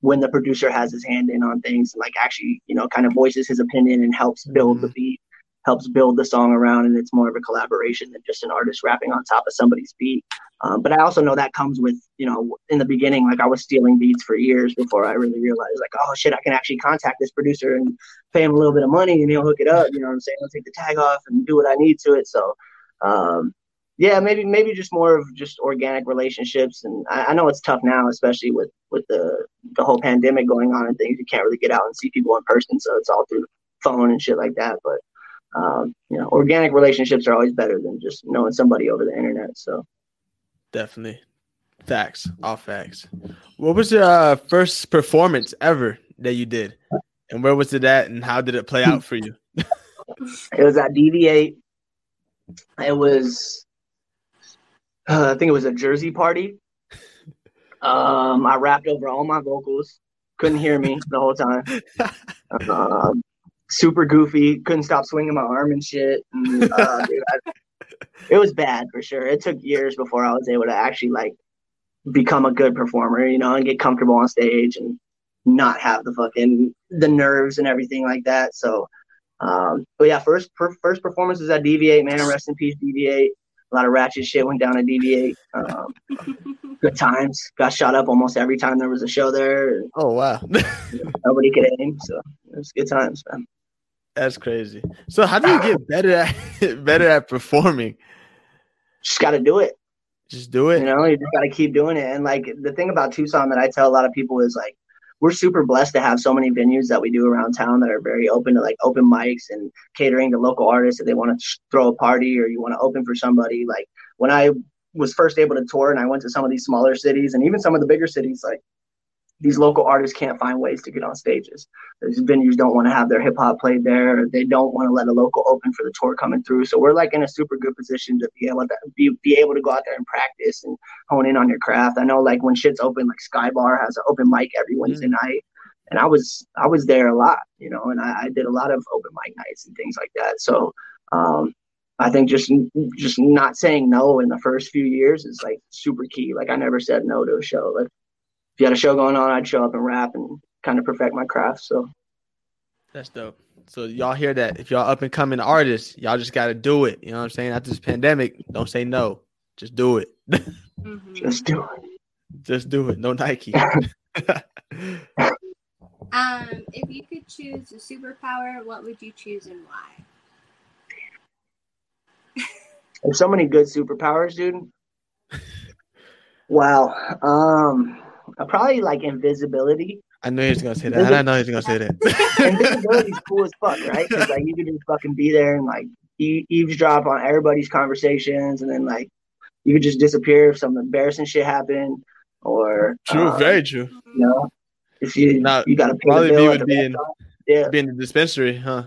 when the producer has his hand in on things, like actually, you know, kind of voices his opinion and helps build the beat, helps build the song around, and it's more of a collaboration than just an artist rapping on top of somebody's beat. Um, but I also know that comes with, you know, in the beginning, like I was stealing beats for years before I really realized, like, oh shit, I can actually contact this producer and pay him a little bit of money and he'll hook it up. You know what I'm saying? He'll take the tag off and do what I need to it. So, um, yeah, maybe maybe just more of just organic relationships. And I, I know it's tough now, especially with with the the whole pandemic going on and things. You can't really get out and see people in person, so it's all through phone and shit like that. But um, you know, organic relationships are always better than just knowing somebody over the internet. So. Definitely. Facts. All facts. What was your uh, first performance ever that you did? And where was it at and how did it play out for you? It was at DV8. It was, uh, I think it was a Jersey party. Um, I rapped over all my vocals. Couldn't hear me the whole time. Um, super goofy. Couldn't stop swinging my arm and shit. And, uh, dude, I- it was bad for sure. It took years before I was able to actually like become a good performer, you know, and get comfortable on stage and not have the fucking the nerves and everything like that. So, um, but yeah, first per, first performance was at DV8, man. Rest in peace, DV8. A lot of ratchet shit went down at DV8. Um, good times. Got shot up almost every time there was a show there. Oh wow, Nobody could aim, so it was good times, man. That's crazy. So how do you get better at better at performing? Just got to do it. Just do it. You know, you just got to keep doing it. And like the thing about Tucson that I tell a lot of people is like, we're super blessed to have so many venues that we do around town that are very open to like open mics and catering to local artists if they want to throw a party or you want to open for somebody. Like when I was first able to tour and I went to some of these smaller cities and even some of the bigger cities, like these local artists can't find ways to get on stages. These venues don't want to have their hip hop played there. They don't want to let a local open for the tour coming through. So we're like in a super good position to be able to be, be able to go out there and practice and hone in on your craft. I know like when shit's open, like Sky Bar has an open mic every Wednesday night. And I was I was there a lot, you know, and I, I did a lot of open mic nights and things like that. So um, I think just just not saying no in the first few years is like super key. Like I never said no to a show. Like you had a show going on, I'd show up and rap and kind of perfect my craft. So That's dope. So y'all hear that? If y'all up and coming artists, y'all just got to do it. You know what I'm saying? After this pandemic, don't say no. Just do it. Mhm. just do it. just do it. No Nike. Um, if you could choose a superpower, what would you choose and why? There's so many good superpowers, dude. Wow. Um, probably like invisibility. I knew he was gonna say that. I know he was gonna say that. Invisibility's cool as fuck, right? Because like you can just fucking be there and like e- eavesdrop on everybody's conversations, and then like you could just disappear if some embarrassing shit happened, or true, um, very true. You know, if you Now, you got to pay the Probably bill me would the be in. Yeah, be in the dispensary, huh?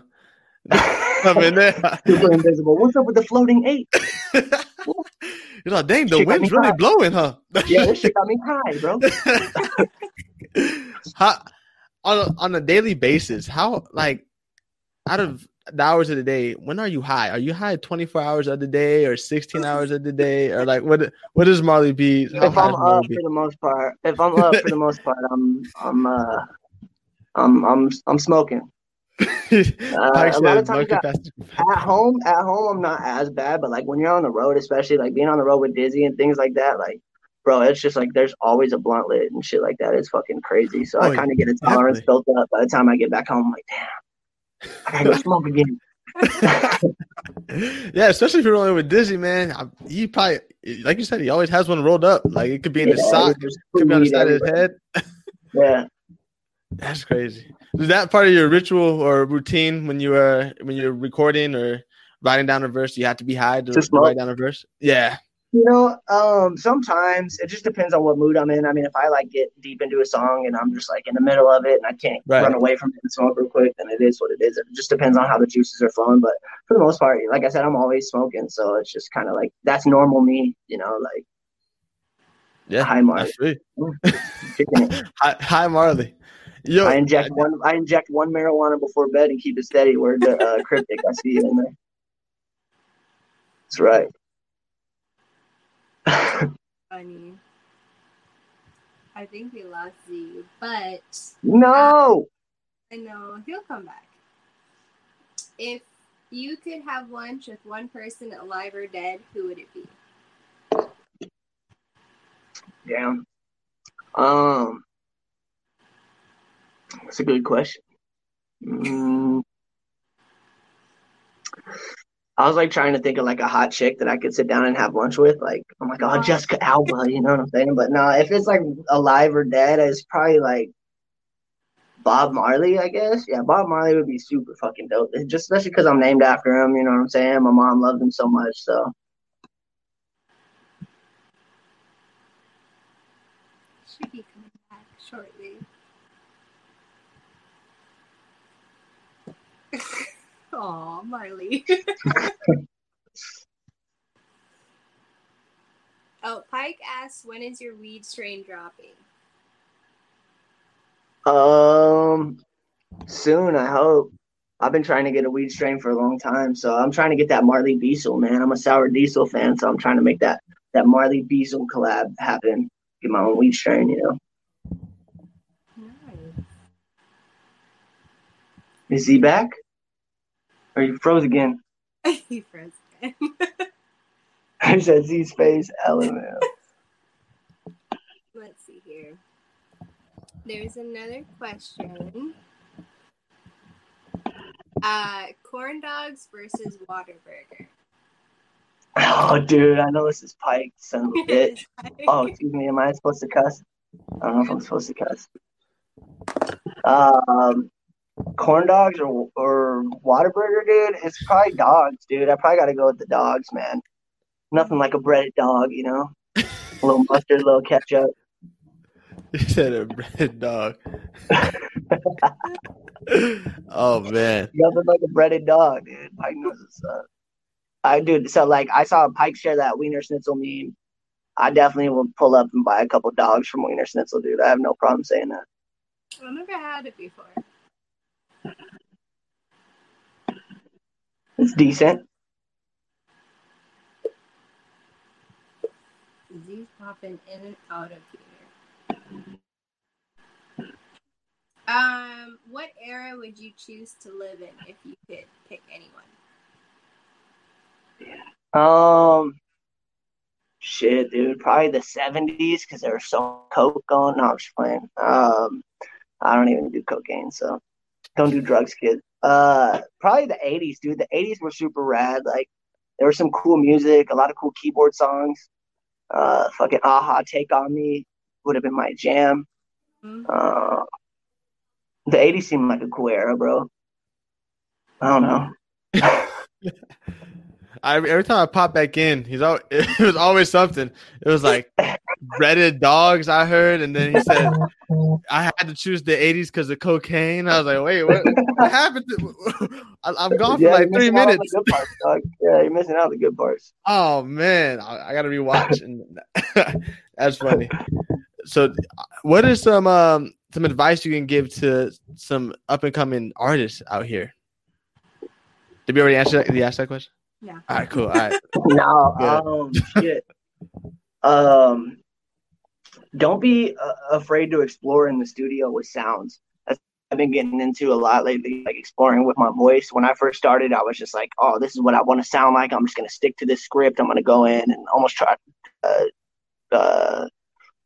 I'm in there. super invisible. What's up with the floating eight? You're like, dang, the Shit got wind's really hot. blowing, huh? Yeah, this shit got me high, bro. how on a, on a daily basis, how like out of the hours of the day, when are you high? Are you high 24 hours of the day or 16 hours of the day? Or like what what is Marley B? how if I'm is Marley up for the most part, if I'm up for the most part, I'm I'm uh I'm I'm I'm smoking. Uh, a lot of times I- At home, at home, I'm not as bad, but like when you're on the road, especially like being on the road with Dizzy and things like that, like bro, it's just like there's always a blunt lit and shit like that. It's fucking crazy. So Oh, I kind of get a tolerance built up. By the time I get back home, I'm like, damn, I gotta go smoke again. yeah, especially if you're rolling with Dizzy, man. I- He probably, like you said, he always has one rolled up. Like it could be in his sock, could be on the side of his head. Yeah. That's crazy. Is that part of your ritual or routine when you are when you're recording or writing down a verse? You have to be high to, To write down a verse. Yeah, You know, um, sometimes it just depends on what mood I'm in. I mean, if I like get deep into a song and I'm just like in the middle of it and I can't Right. run away from it and smoke real quick, then it is what it is. It just depends on how the juices are flowing. But for the most part, like I said, I'm always smoking, so it's just kind of like that's normal me. You know, like yeah. Hi, Marley. I feel you. kicking it. Hi, hi, Marley. Yo, I inject one. I inject one marijuana before bed and keep it steady. Word to uh, cryptic. I see you in there. That's right. Funny. I think we lost Z, but no. I know he'll come back. If you could have lunch with one person alive or dead, who would it be? Damn. Um, that's a good question. Mm, I was like trying to think of like a hot chick that I could sit down and have lunch with. Like, I'm like, oh, Jessica Alba, you know what I'm saying? But no, if it's like alive or dead, it's probably like Bob Marley, I guess. Yeah, Bob Marley would be super fucking dope. Just especially because I'm named after him. You know what I'm saying? My mom loved him so much, so Should be coming back shortly. Aw, Marley. oh, Pike asks, when is your weed strain dropping? Um, soon, I hope. I've been trying to get a weed strain for a long time, so I'm trying to get that Marley Diesel, man. I'm a sour diesel fan, so I'm trying to make that that Marley Diesel collab happen. Get my own weed strain, you know. Nice. Is he back? Or you froze again? he froze again. I said Z's face, element. Let's see here. There's another question. Uh, corn dogs versus Whataburger. Oh, dude, I know this is Pike, son of a bitch. Oh, excuse me. Am I supposed to cuss? I don't know if I'm supposed to cuss. Um, corn dogs or or Whataburger, dude. It's probably dogs, dude. I probably got to go with the dogs, man. Nothing like a breaded dog, you know. A little mustard, a little ketchup. You said a bread dog. oh man. Nothing like a breaded dog, dude. Pike knows what's up. I dude, so like I saw Pike share that Wiener Schnitzel meme. I definitely will pull up and buy a couple dogs from Wiener Schnitzel, dude. I have no problem saying that. I've never had it before. It's decent. Z's popping in and out of here. Um, what era would you choose to live in if you could pick anyone? Um, shit, dude, probably the seventies because there was so coke going. No, I'm just playing. Um, I don't even do cocaine, so don't do drugs, kid. Uh, probably the eighties, dude. The eighties were super rad. Like there was some cool music, a lot of cool keyboard songs. Uh, fucking aha, take on me would have been my jam. Mhm. Uh, the '80s seemed like a cool era, bro. I don't know. I, every time I pop back in, he's al it was always something. It was like breaded dogs. I heard, and then he said I had to choose the '80s because of cocaine. I was like, wait, what, what happened? To, I, I'm gone for Yeah, like three missing out on minutes. Parts. Yeah, you're missing out the good parts. Oh man, I, I gotta rewatch. And that's funny. So, what is some um, some advice you can give to some up and coming artists out here? Did we already answer that? Did you ask that question? Yeah. All right, cool. All right. No, Yeah. um, shit. Um, don't be uh, afraid to explore in the studio with sounds. That's I've been getting into a lot lately, like exploring with my voice. When I first started, I was just like, "Oh, this is what I want to sound like. I'm just gonna stick to this script. I'm gonna go in and almost try, uh, uh,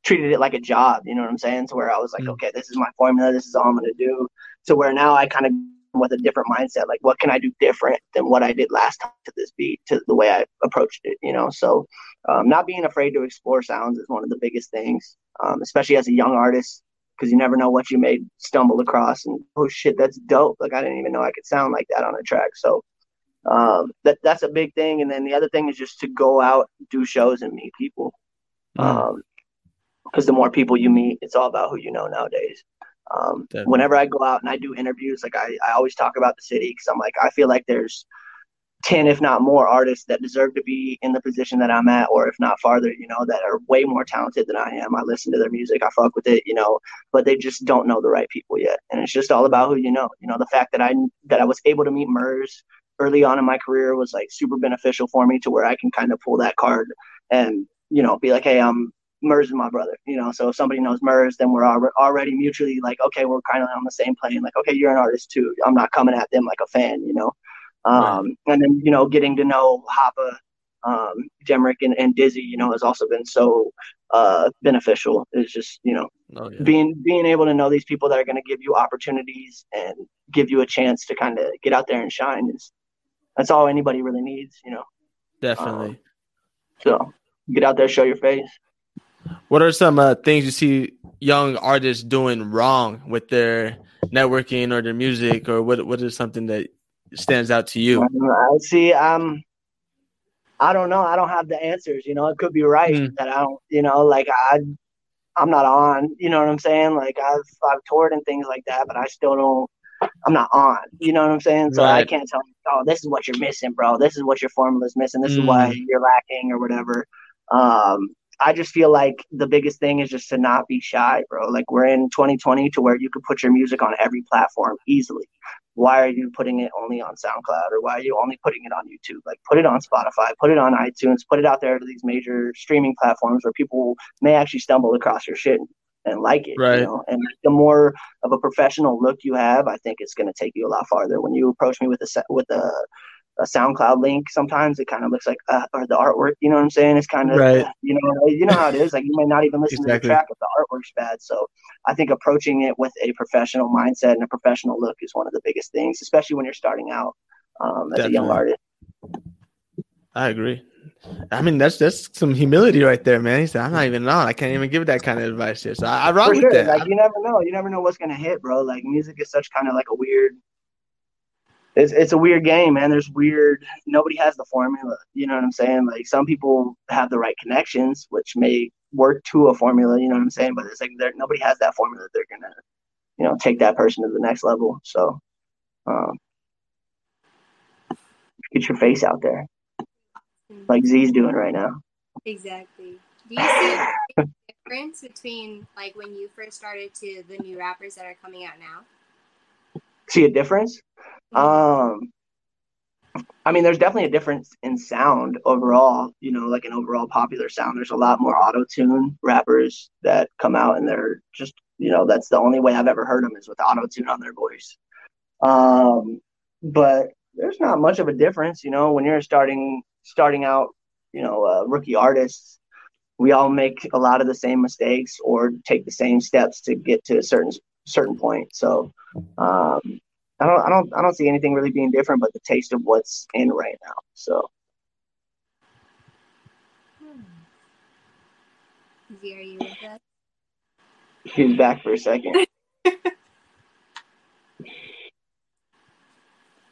treated it like a job. You know what I'm saying? To where I was like, Mm. okay, this is my formula. This is all I'm gonna do. To where now I kind of with a different mindset. Like, what can I do different than what I did last time to this beat, to the way I approached it, you know? So, um, not being afraid to explore sounds is one of the biggest things, um, especially as a young artist, because you never know what you may stumble across and, oh shit, that's dope. Like, I didn't even know I could sound like that on a track. So, um, that, that's a big thing. And then the other thing is just to go out, do shows, and meet people. Um, because the more people you meet, it's all about who you know nowadays. Um, whenever I go out and I do interviews, like I, I always talk about the city because I'm like, I feel like there's 10, if not more, artists that deserve to be in the position that I'm at, or if not farther, you know, that are way more talented than I am. I listen to their music, I fuck with it, you know, but they just don't know the right people yet. And it's just all about who you know. You know, the fact that I that I was able to meet Murs early on in my career was like super beneficial for me to where I can kind of pull that card and, you know, be like, hey, I'm Murs is my brother, you know. So if somebody knows Murs, then we're al- already mutually like, okay, we're kind of on the same plane. Like, okay, you're an artist too. I'm not coming at them like a fan, you know. Um, and then you know, getting to know Hoppa, um, Demrick, and, and Dizzy, you know, has also been so uh, beneficial. It's just you know Oh, yeah. being being able to know these people that are going to give you opportunities and give you a chance to kind of get out there and shine is that's all anybody really needs, you know. Definitely. So get out there, show your face. What are some uh, things you see young artists doing wrong with their networking or their music, or what? What is something that stands out to you? Um, I see. Um, I don't know. I don't have the answers. You know, it could be right Hmm. that I don't. You know, like I, I'm not on. You know what I'm saying? Like I've I've toured and things like that, but I still don't. I'm not on. You know what I'm saying? So I can't tell oh, this is what you're missing, bro. This is what your formula is missing. This is why you're lacking or whatever. Um, I just feel like the biggest thing is just to not be shy, bro. Like we're in 2020 to where you could put your music on every platform easily. Why are you putting it only on SoundCloud or why are you only putting it on YouTube? Like put it on Spotify, put it on iTunes, put it out there to these major streaming platforms where people may actually stumble across your shit and like it. Right. You know? And the more of a professional look you have, I think it's going to take you a lot farther. When you approach me with a set, with a a SoundCloud link. Sometimes it kind of looks like uh, or the artwork. You know what I'm saying? It's kind of Right. you know you know how it is. Like you may not even listen Exactly. to the track if the artwork's bad. So I think approaching it with a professional mindset and a professional look is one of the biggest things, especially when you're starting out um, as a young artist. I agree. I mean, that's that's some humility right there, man. He said, "I'm not even on. I can't even give that kind of advice here." So I, I rock For with that. Like you never know. You never know what's gonna hit, bro. Like music is such kind of like a weird. It's it's a weird game, man. There's weird. Nobody has the formula. You know what I'm saying? Like some people have the right connections, which may work to a formula. You know what I'm saying? But it's like there nobody has that formula. They're gonna, you know, take that person to the next level. So, um, get your face out there, like Z's doing right now. Exactly. Do you see a difference between like when you first started to the new rappers that are coming out now? See a difference? Um, I mean, there's definitely a difference in sound overall. You know, like an overall popular sound. There's a lot more auto tune rappers that come out, and they're just, you know, that's the only way I've ever heard them is with auto tune on their voice. Um, but there's not much of a difference. You know, when you're starting starting out, you know, uh, rookie artists, we all make a lot of the same mistakes or take the same steps to get to a certain certain point. So. Um, I don't, I don't, I don't see anything really being different, but the taste of what's in right now. So Hmm. Z, are you with us? he's back for a second.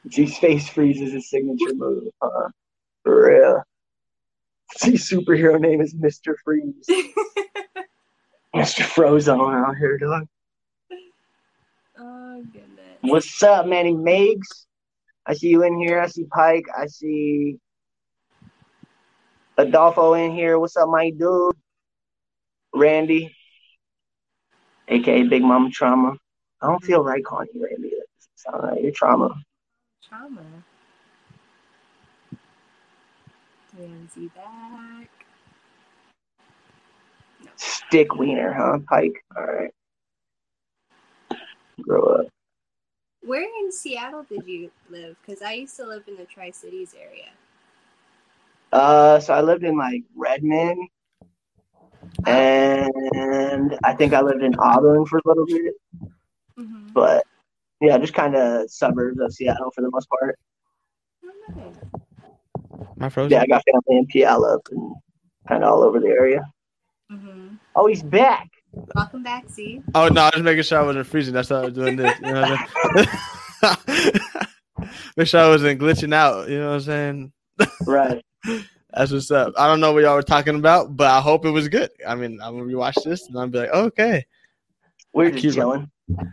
G's face freezes is his signature move. Huh? For real. G's superhero name is Mister Freeze. Mister Frozone out here, dog. Goodness. What's up, Manny Megs? I see you in here. I see Pike. I see Adolfo in here. What's up, my dude? Randy, aka Big Mama Trauma. I don't feel right calling you Randy. That doesn't sound right. You're trauma. Trauma. See back? Stick wiener, huh, Pike? All right. Grow up. Where in Seattle did you live? Because I used to live in the Tri Cities area. Uh, so I lived in like Redmond, and I think I lived in Auburn for a little bit. Mm-hmm. But yeah, just kind of suburbs of Seattle for the most part. My frozen. Yeah, I got family in Puyallup and kind of all over the area. Mm-hmm. Oh, he's back. Welcome back, Z. Oh no, I was making sure I wasn't freezing. That's why I was doing this. You know what I'm? Make sure I wasn't glitching out. You know what I'm saying? Right. That's what's up. I don't know what y'all were talking about, but I hope it was good. I mean, I'm gonna rewatch this and I'll be like, oh, okay, We're just keep- chilling.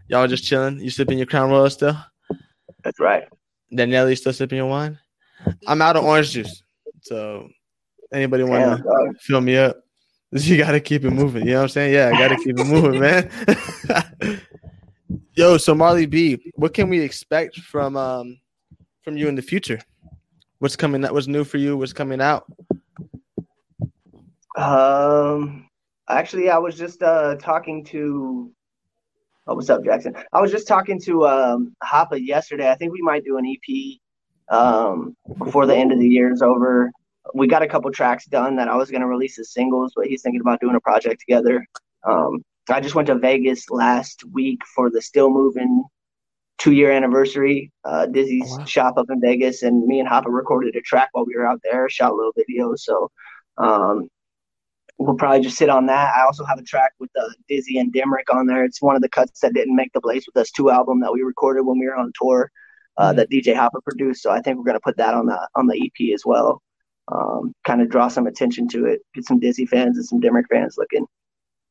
y'all just chilling. You sipping your Crown Royal still? That's right. Danielle, you still sipping your wine? I'm out of orange juice, so anybody wanna dog. fill me up? You got to keep it moving. You know what I'm saying? Yeah, I got to keep it moving, man. Yo, so Marley B, what can we expect from um from you in the future? What's coming out? What's new for you? What's coming out? Um, actually, I was just uh talking to. Oh, what's up, Jackson? I was just talking to um Hoppa yesterday. I think we might do an EP um before the end of the year is over. We got a couple tracks done that I was gonna release as singles, but he's thinking about doing a project together. Um, I just went to Vegas last week for the Still Moving two year anniversary. Uh, Dizzy's Oh, wow. shop up in Vegas, and me and Hoppa recorded a track while we were out there, shot a little video. So um, we'll probably just sit on that. I also have a track with uh, Dizzy and Demrick on there. It's one of the cuts that didn't make the Blaze with Us two album that we recorded when we were on tour uh, Mhm. that DJ Hoppa produced. So I think we're gonna put that on the on the EP as well. Um, kind of draw some attention to it, get some Dizzy fans and some Demrick fans looking.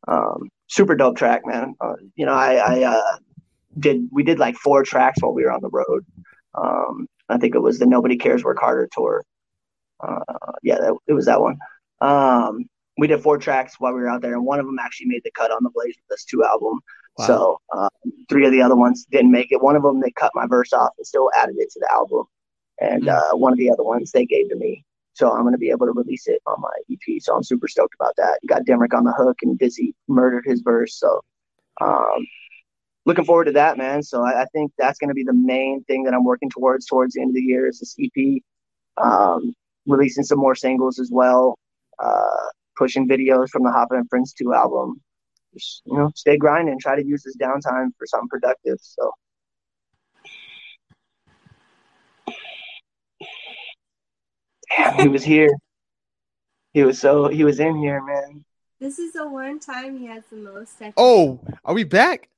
Um, super dope track, man. Uh, you know, I, I uh, did we did like four tracks while we were on the road. Um, I think it was the Nobody Cares Work Harder tour. Uh, yeah, that, it was that one. Um, we did four tracks while we were out there, and one of them actually made the cut on the Blaze with Us two album. Wow. So uh, three of the other ones didn't make it. One of them they cut my verse off and still added it to the album, and Mm. uh, one of the other ones they gave to me. So I'm going to be able to release it on my EP. So I'm super stoked about that. You got Demrick on the hook, and Dizzy murdered his verse. So um, looking forward to that, man. So I, I think that's going to be the main thing that I'm working towards towards the end of the year is this EP. Um, releasing some more singles as well. Uh, pushing videos from the Hoppa and Friends 2 album. Just, you know, stay grinding, try to use this downtime for something productive. So Damn, he was here. He was so he was in here, man. This is the one time he has the most. I. Oh, are we back?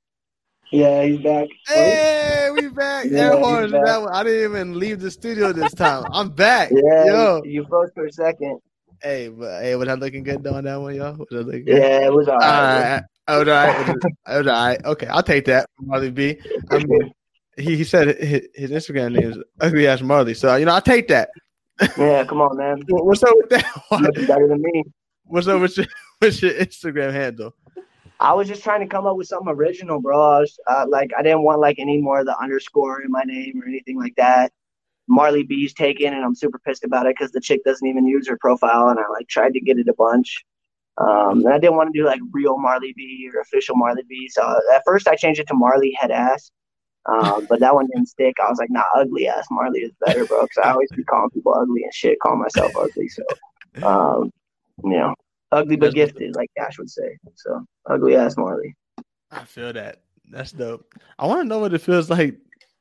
Yeah, he's back. Hey, we back. Yeah, Air back. That one. I didn't even leave the studio this time. I'm back. Yeah, Yo. you froze for a second. Hey, but hey, was I looking good on that one, y'all? Was I looking good? Yeah, it was all All right. right. Oh, all right. It was it was all right. Okay, I'll take that from Marley B. I mean, he, he said his, his Instagram name is ugly ass Marley. So you know, I'll take that. Yeah, come on, man. What's up with that? You're better than me. What's up with your, with your Instagram handle? I was just trying to come up with something original, bro. I was uh, like, I didn't want like any more of the underscore in my name or anything like that. Marley B's taken, and I'm super pissed about it because the chick doesn't even use her profile, and I like tried to get it a bunch. Um, and I didn't want to do like real Marley B or official Marley B. So at first I changed it to Marley Head Ass, um, but that one didn't stick. I was like, nah, ugly ass Marley is better, bro. Because I always be calling people ugly and shit, calling myself ugly. So, um, you know, ugly but gifted, like Ash would say. So ugly ass Marley. I feel that. That's dope. I want to know what it feels like.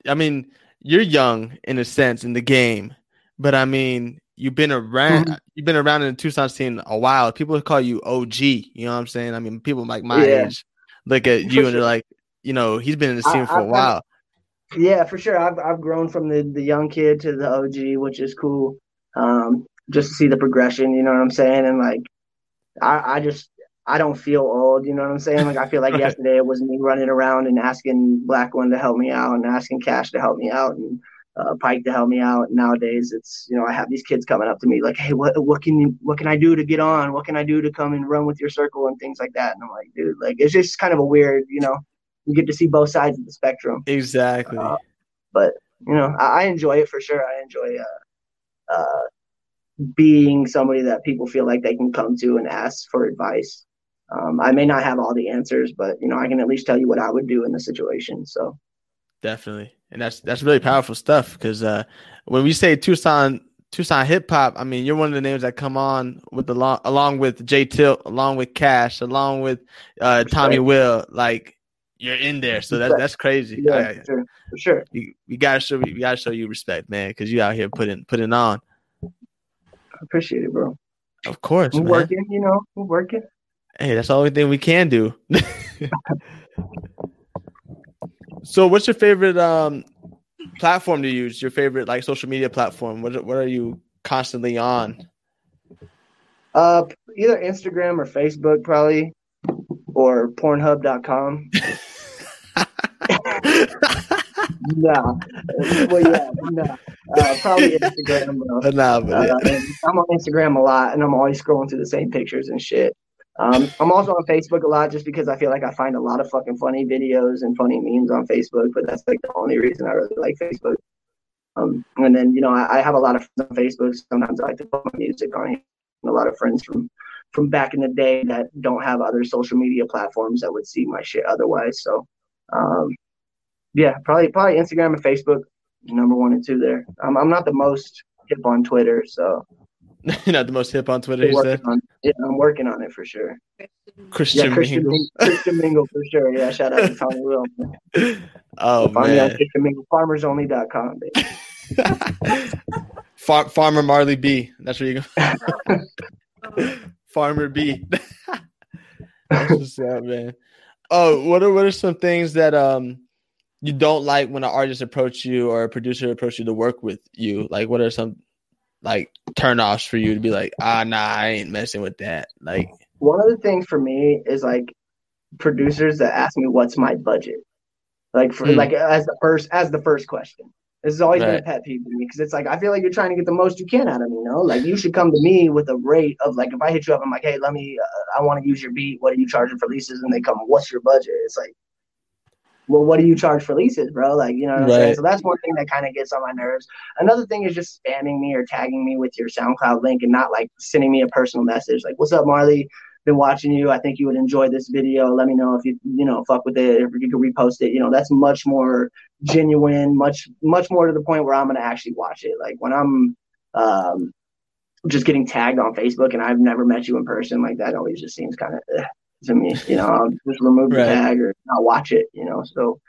I mean, you're young in a sense in the game, but I mean, you've been around. Mm-hmm. You've been around in the Tucson scene a while. People call you OG. You know what I'm saying? I mean, people like my Yeah. age look at you and they're like, you know, he's been in the I- scene for a I- I- while. Yeah, for sure. I've I've grown from the the young kid to the OG, which is cool. Um, just to see the progression, you know what I'm saying? And like, I I just I don't feel old, you know what I'm saying? Like I feel like Right. yesterday it was me running around and asking Black One to help me out and asking Cash to help me out and uh, Pike to help me out. Nowadays, it's you know I have these kids coming up to me like, hey, what what can you what can I do to get on? What can I do to come and run with your circle and things like that? And I'm like, dude, like it's just kind of a weird, you know, you get to see both sides of the spectrum Exactly. Uh, but you know I, I enjoy it for sure i enjoy uh, uh, being somebody that people feel like they can come to and ask for advice um, i may not have all the answers but you know i can at least tell you what i would do in the situation so Definitely, and that's that's really powerful stuff. Because uh, when we say Tucson Tucson hip hop, I mean you're one of the names that come on with the along along with Jay Tilt, along with Cash, along with uh, Tommy Will. Like you're in there, so that's that's crazy. yeah I- for sure, for sure. we, we gotta show we gotta show you respect, man, because you out here putting putting on. i appreciate it bro Of course, we're man. working you know we're working Hey, that's the only thing we can do. so, what's your favorite um platform to use? Your favorite like social media platform? What what are you constantly on? uh either instagram or facebook probably or pornhub.com nah well yeah nah. uh, probably instagram bro nah, but yeah. Uh, I'm on Instagram a lot, and I'm always scrolling through the same pictures and shit. Um, I'm also on Facebook a lot, just because I feel like I find a lot of fucking funny videos and funny memes on Facebook. But that's like the only reason I really like Facebook. Um, and then you know I, I have a lot of friends on Facebook. Sometimes I like to put my music on here. And a lot of friends from from back in the day that don't have other social media platforms that would see my shit otherwise. So, um, yeah, probably probably Instagram and Facebook, number one and two there. Um, I'm not the most hip on Twitter, so You're not the most hip on Twitter. I'm You working on, yeah, I'm working on it for sure. Christian, yeah, Christian Mingle. Christian Mingle for sure. Yeah, shout out to Tony Will. Oh Find me on man, Christian Mingle, farmersonly.com, baby. Far- Farmer Marley B. That's where you go. Farmer B. That's what's up, man. Oh, what are what are some things that um you don't like when an artist approach you or a producer approach you to work with you? Like, what are some like turnoffs for you to be like, ah, nah, I ain't messing with that. Like, One of the things for me is like producers that ask me what's my budget, like for Hmm. like as the first as the first question. This has always been a Right. pet peeve for me because it's like I feel like you're trying to get the most you can out of me. You know, like you should come to me with a rate of like if I hit you up, I'm like, hey, let me, uh, I want to use your beat. What are you charging for leases? And they come, what's your budget? It's like, well, what do you charge for leases, bro? Like, you know what I'm saying? Right. So that's one thing that kind of gets on my nerves. Another thing is just spamming me or tagging me with your SoundCloud link and not like sending me a personal message like, what's up, Marley? Been watching you. I think you would enjoy this video. Let me know if you you know fuck with it. If you could repost it, you know that's much more genuine, much much more to the point where I'm gonna actually watch it. Like when I'm um, just getting tagged on Facebook and I've never met you in person, like that always just seems kind of to me. You know, I'll just remove the Right. tag or not watch it. You know, so.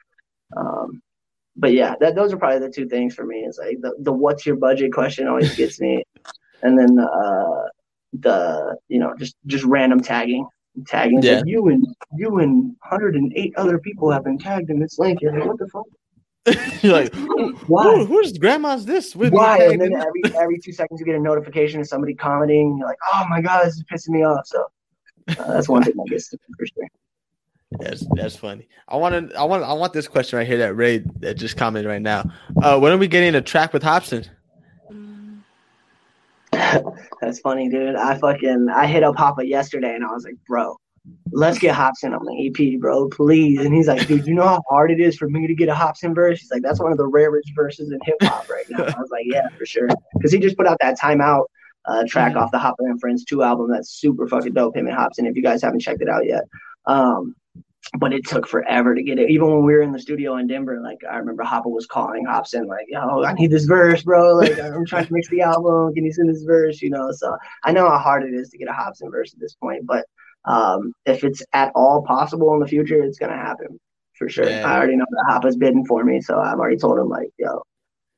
Um, but yeah, that those are probably the two things for me. Is like the, the what's your budget question always gets me, and then uh, the you know just just random tagging, tagging. Yeah. like, you and you and 108 other people have been tagged in this link. You're like, what the fuck? You're like, Why? "Who- who's grandma's this? With Why? And then every every two seconds you get a notification of somebody commenting. You're like, oh my god, this is pissing me off. So uh, that's one thing to me for sure. That's that's funny. I want to. I want. I want this question right here that Ray that just commented right now. Uh, when are we getting a track with Hobson? That's funny, dude. I fucking I hit up Hoppa yesterday and I was like, bro, let's get Hopsin on the EP, bro, please. And he's like, dude, you know how hard it is for me to get a Hopsin verse? He's like, that's one of the rarest verses in hip hop right now. I was like, yeah, for sure. Because he just put out that timeout uh, track off the Hoppa and Friends 2 album that's super fucking dope, him and Hopsin, if you guys haven't checked it out yet. Um, but it took forever to get it. Even when we were in the studio in Denver, like I remember Hoppa was calling Hopsin, like, "Yo, I need this verse, bro. Like I'm trying to mix the album. Can you send this verse?" You know. So I know how hard it is to get a Hopsin verse at this point, but um, if it's at all possible in the future, it's gonna happen for sure. Yeah. I already know that Hoppa's bidding for me, so I've already told him like, "Yo,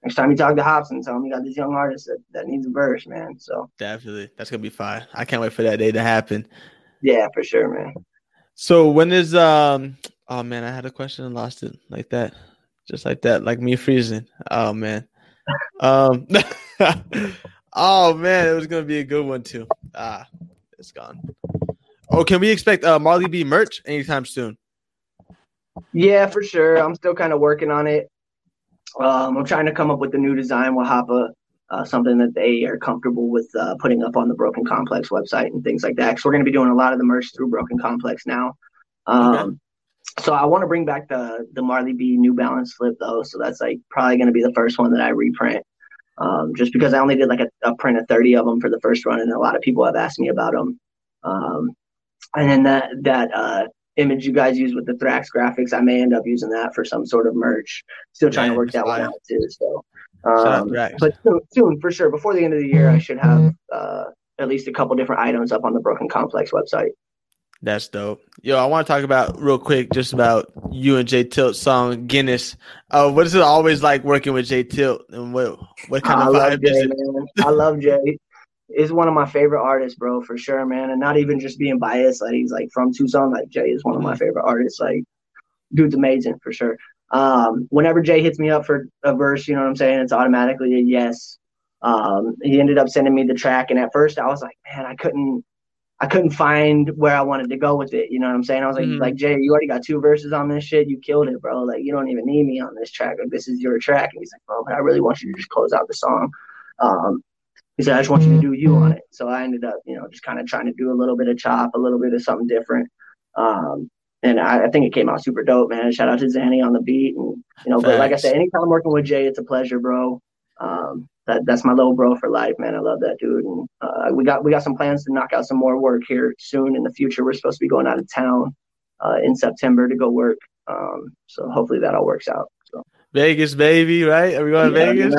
next time you talk to Hopsin, tell him you got this young artist that, that needs a verse, man." So Definitely, that's gonna be fine. I can't wait for that day to happen. yeah, for sure, man. So when is um? Oh man, I had a question and lost it like that, just like that, like me freezing. Oh man. Um. oh man, it was gonna be a good one too. Ah, it's gone. Oh, can we expect uh Marley B merch anytime soon? Yeah, for sure. I'm still kind of working on it. Um, I'm trying to come up with a new design with Hoppa, uh, something that they are comfortable with uh, putting up on the Broken Complex website and things like that. So we're going to be doing a lot of the merch through Broken Complex now. Um, So I want to bring back the the Marley B New Balance slip though. So that's like probably going to be the first one that I reprint. Um, just because I only did like a, a print of 30 of them for the first run, and a lot of people have asked me about them. Um, and then that that uh, image you guys use with the Thrax graphics, I may end up using that for some sort of merch. Still trying Yeah, to work that one out too. So, um, but soon, soon, for sure, before the end of the year, I should have uh, at least a couple different items up on the Broken Complex website. That's dope. Yo, I want to talk about real quick just about you and Jay Tilt song Guinness. Uh, what is it always like working with Jay Tilt, and what what kind I of vibe is Jay, it? man. I love Jay. Is one of my favorite artists, bro, for sure, man. And not even just being biased, like he's like from Tucson. Like Jay is one of my favorite artists. Like, dude's amazing for sure. Um, whenever Jay hits me up for a verse, you know what I'm saying? It's automatically a yes. Um, he ended up sending me the track, and at first I was like, man, I couldn't, I couldn't find where I wanted to go with it. You know what I'm saying? I was like, Mhm. like Jay, you already got two verses on this shit. You killed it, bro. Like, you don't even need me on this track. Like, this is your track. And he's like, bro, but I really want you to just close out the song. Um, he said, I just want you to do you on it. So I ended up, you know, just kind of trying to do a little bit of chop, a little bit of something different. Um, and I, I think it came out super dope, man. Shout out to Zanny on the beat. And, you know, but like I said, anytime I'm working with Jay, it's a pleasure, bro. Um, that, that's my little bro for life, man. I love that dude. And uh, we got we got some plans to knock out some more work here soon in the future. We're supposed to be going out of town uh, in September to go work. Um, so hopefully that all works out. Vegas, baby, right? Are we going to Yeah, you Vegas?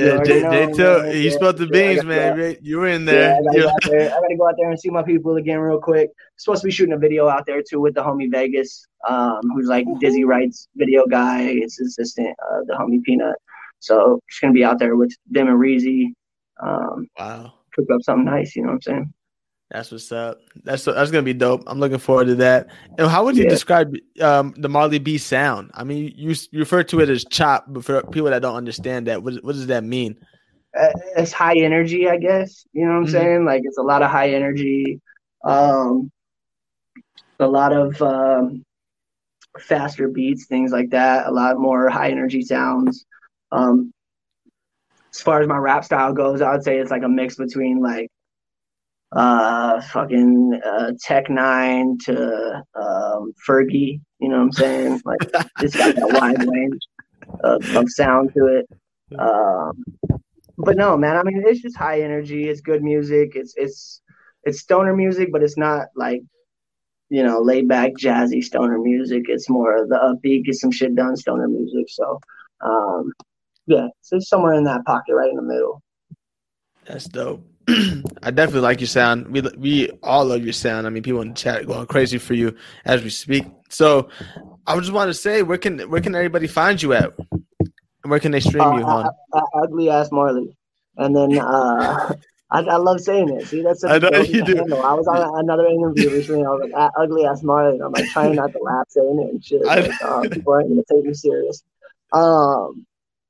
you Yeah, already Jay, know, Jay Tilt, man. he Yeah, spilled the beans, got man. You were in Yeah, there. I gotta, go out there. I gotta go out there and see my people again real quick. Supposed to be shooting a video out there too with the homie Vegas, um, who's like Dizzy Wright's video guy. It's his assistant, uh, the homie Peanut. So just gonna be out there with them and Reezy. Um, wow. cook up something nice. You know what I'm saying? That's what's up. That's that's gonna be dope. I'm looking forward to that. And how would you Yeah. describe um, the Marley B sound? I mean, you, you refer to it as chop, but for people that don't understand that, what, what does that mean? uh, it's high energy, I guess. You know what I'm Mhm. saying? Like it's a lot of high energy, um, a lot of um, faster beats, things like that. A lot more high energy sounds. Um, as far as my rap style goes, I would say it's like a mix between like uh fucking uh Tech N9ne to um Fergie. You know what I'm saying? Like it's got that wide range of, of sound to it. Um, but no, man. I mean, it's just high energy. It's good music. It's it's it's stoner music, but it's not like you know laid back jazzy stoner music. It's more of the upbeat, get some shit done stoner music. So um, yeah, so it's somewhere in that pocket, right in the middle. That's dope. I definitely like your sound. We we all love your sound. I mean, people in the chat going crazy for you as we speak. So, I just want to say, where can where can everybody find you at? Where can they stream Uh, you on? uh, uh, ugly ass Marley, and then uh, I, I love saying it. See, that's such I a know you do. handle. I was on another interview recently. I was like, "Ah, ugly ass Marley, and I'm like trying not to laugh saying it and shit. Like, uh, people aren't gonna take me serious. Um,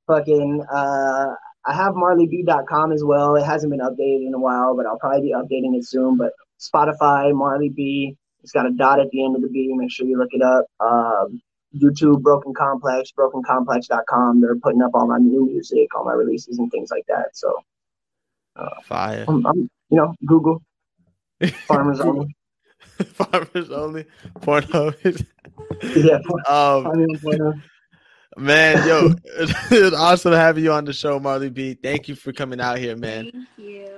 fucking. Uh, I have MarleyB.com as well. It hasn't been updated in a while, but I'll probably be updating it soon. But Spotify, Marley B. It's got a dot at the end of the B. Make sure you look it up. Um, YouTube, Broken Complex, BrokenComplex.com. They're putting up all my new music, all my releases, and things like that. So, Fire. I'm, I'm you know, Google, Farmers Only. Farmers only. Pornhub. Yeah, um, Farmers Only. Man, yo, it was awesome having you on the show, Marley B. Thank you for coming out here, man. Thank you.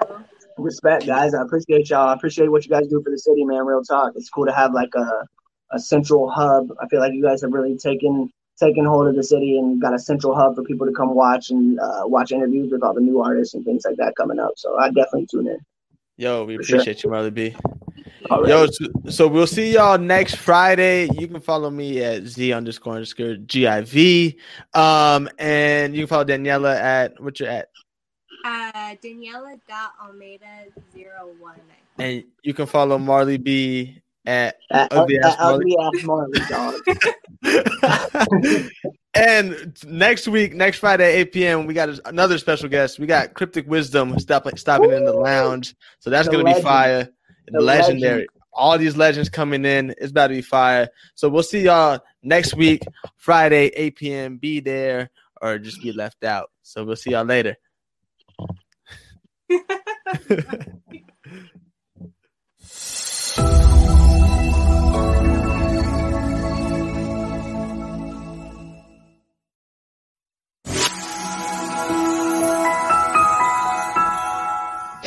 Respect, guys. I appreciate y'all. I appreciate what you guys do for the city, man. Real talk. It's cool to have like a a central hub. I feel like you guys have really taken taken hold of the city and got a central hub for people to come watch and uh, watch interviews with all the new artists and things like that coming up. So I definitely tune in. Yo, we For sure. appreciate you, Marley B. All right. Yo, so, so we'll see y'all next Friday. You can follow me at Z underscore underscore GIV. Um, and you can follow Daniela at what you're at. Uh, Daniela.almeida019. And you can follow Marley B at At, Ugly at Ass Marley. ugly Marley, dog. and next week, next Friday, 8 p.m., we got another special guest. We got Cryptic Wisdom stop, stopping in the lounge. So that's The going to be legend. fire the legendary. Legend. All these legends coming in. It's about to be fire. So we'll see y'all next week, Friday, 8 p.m. Be there or just be left out. So we'll see y'all later.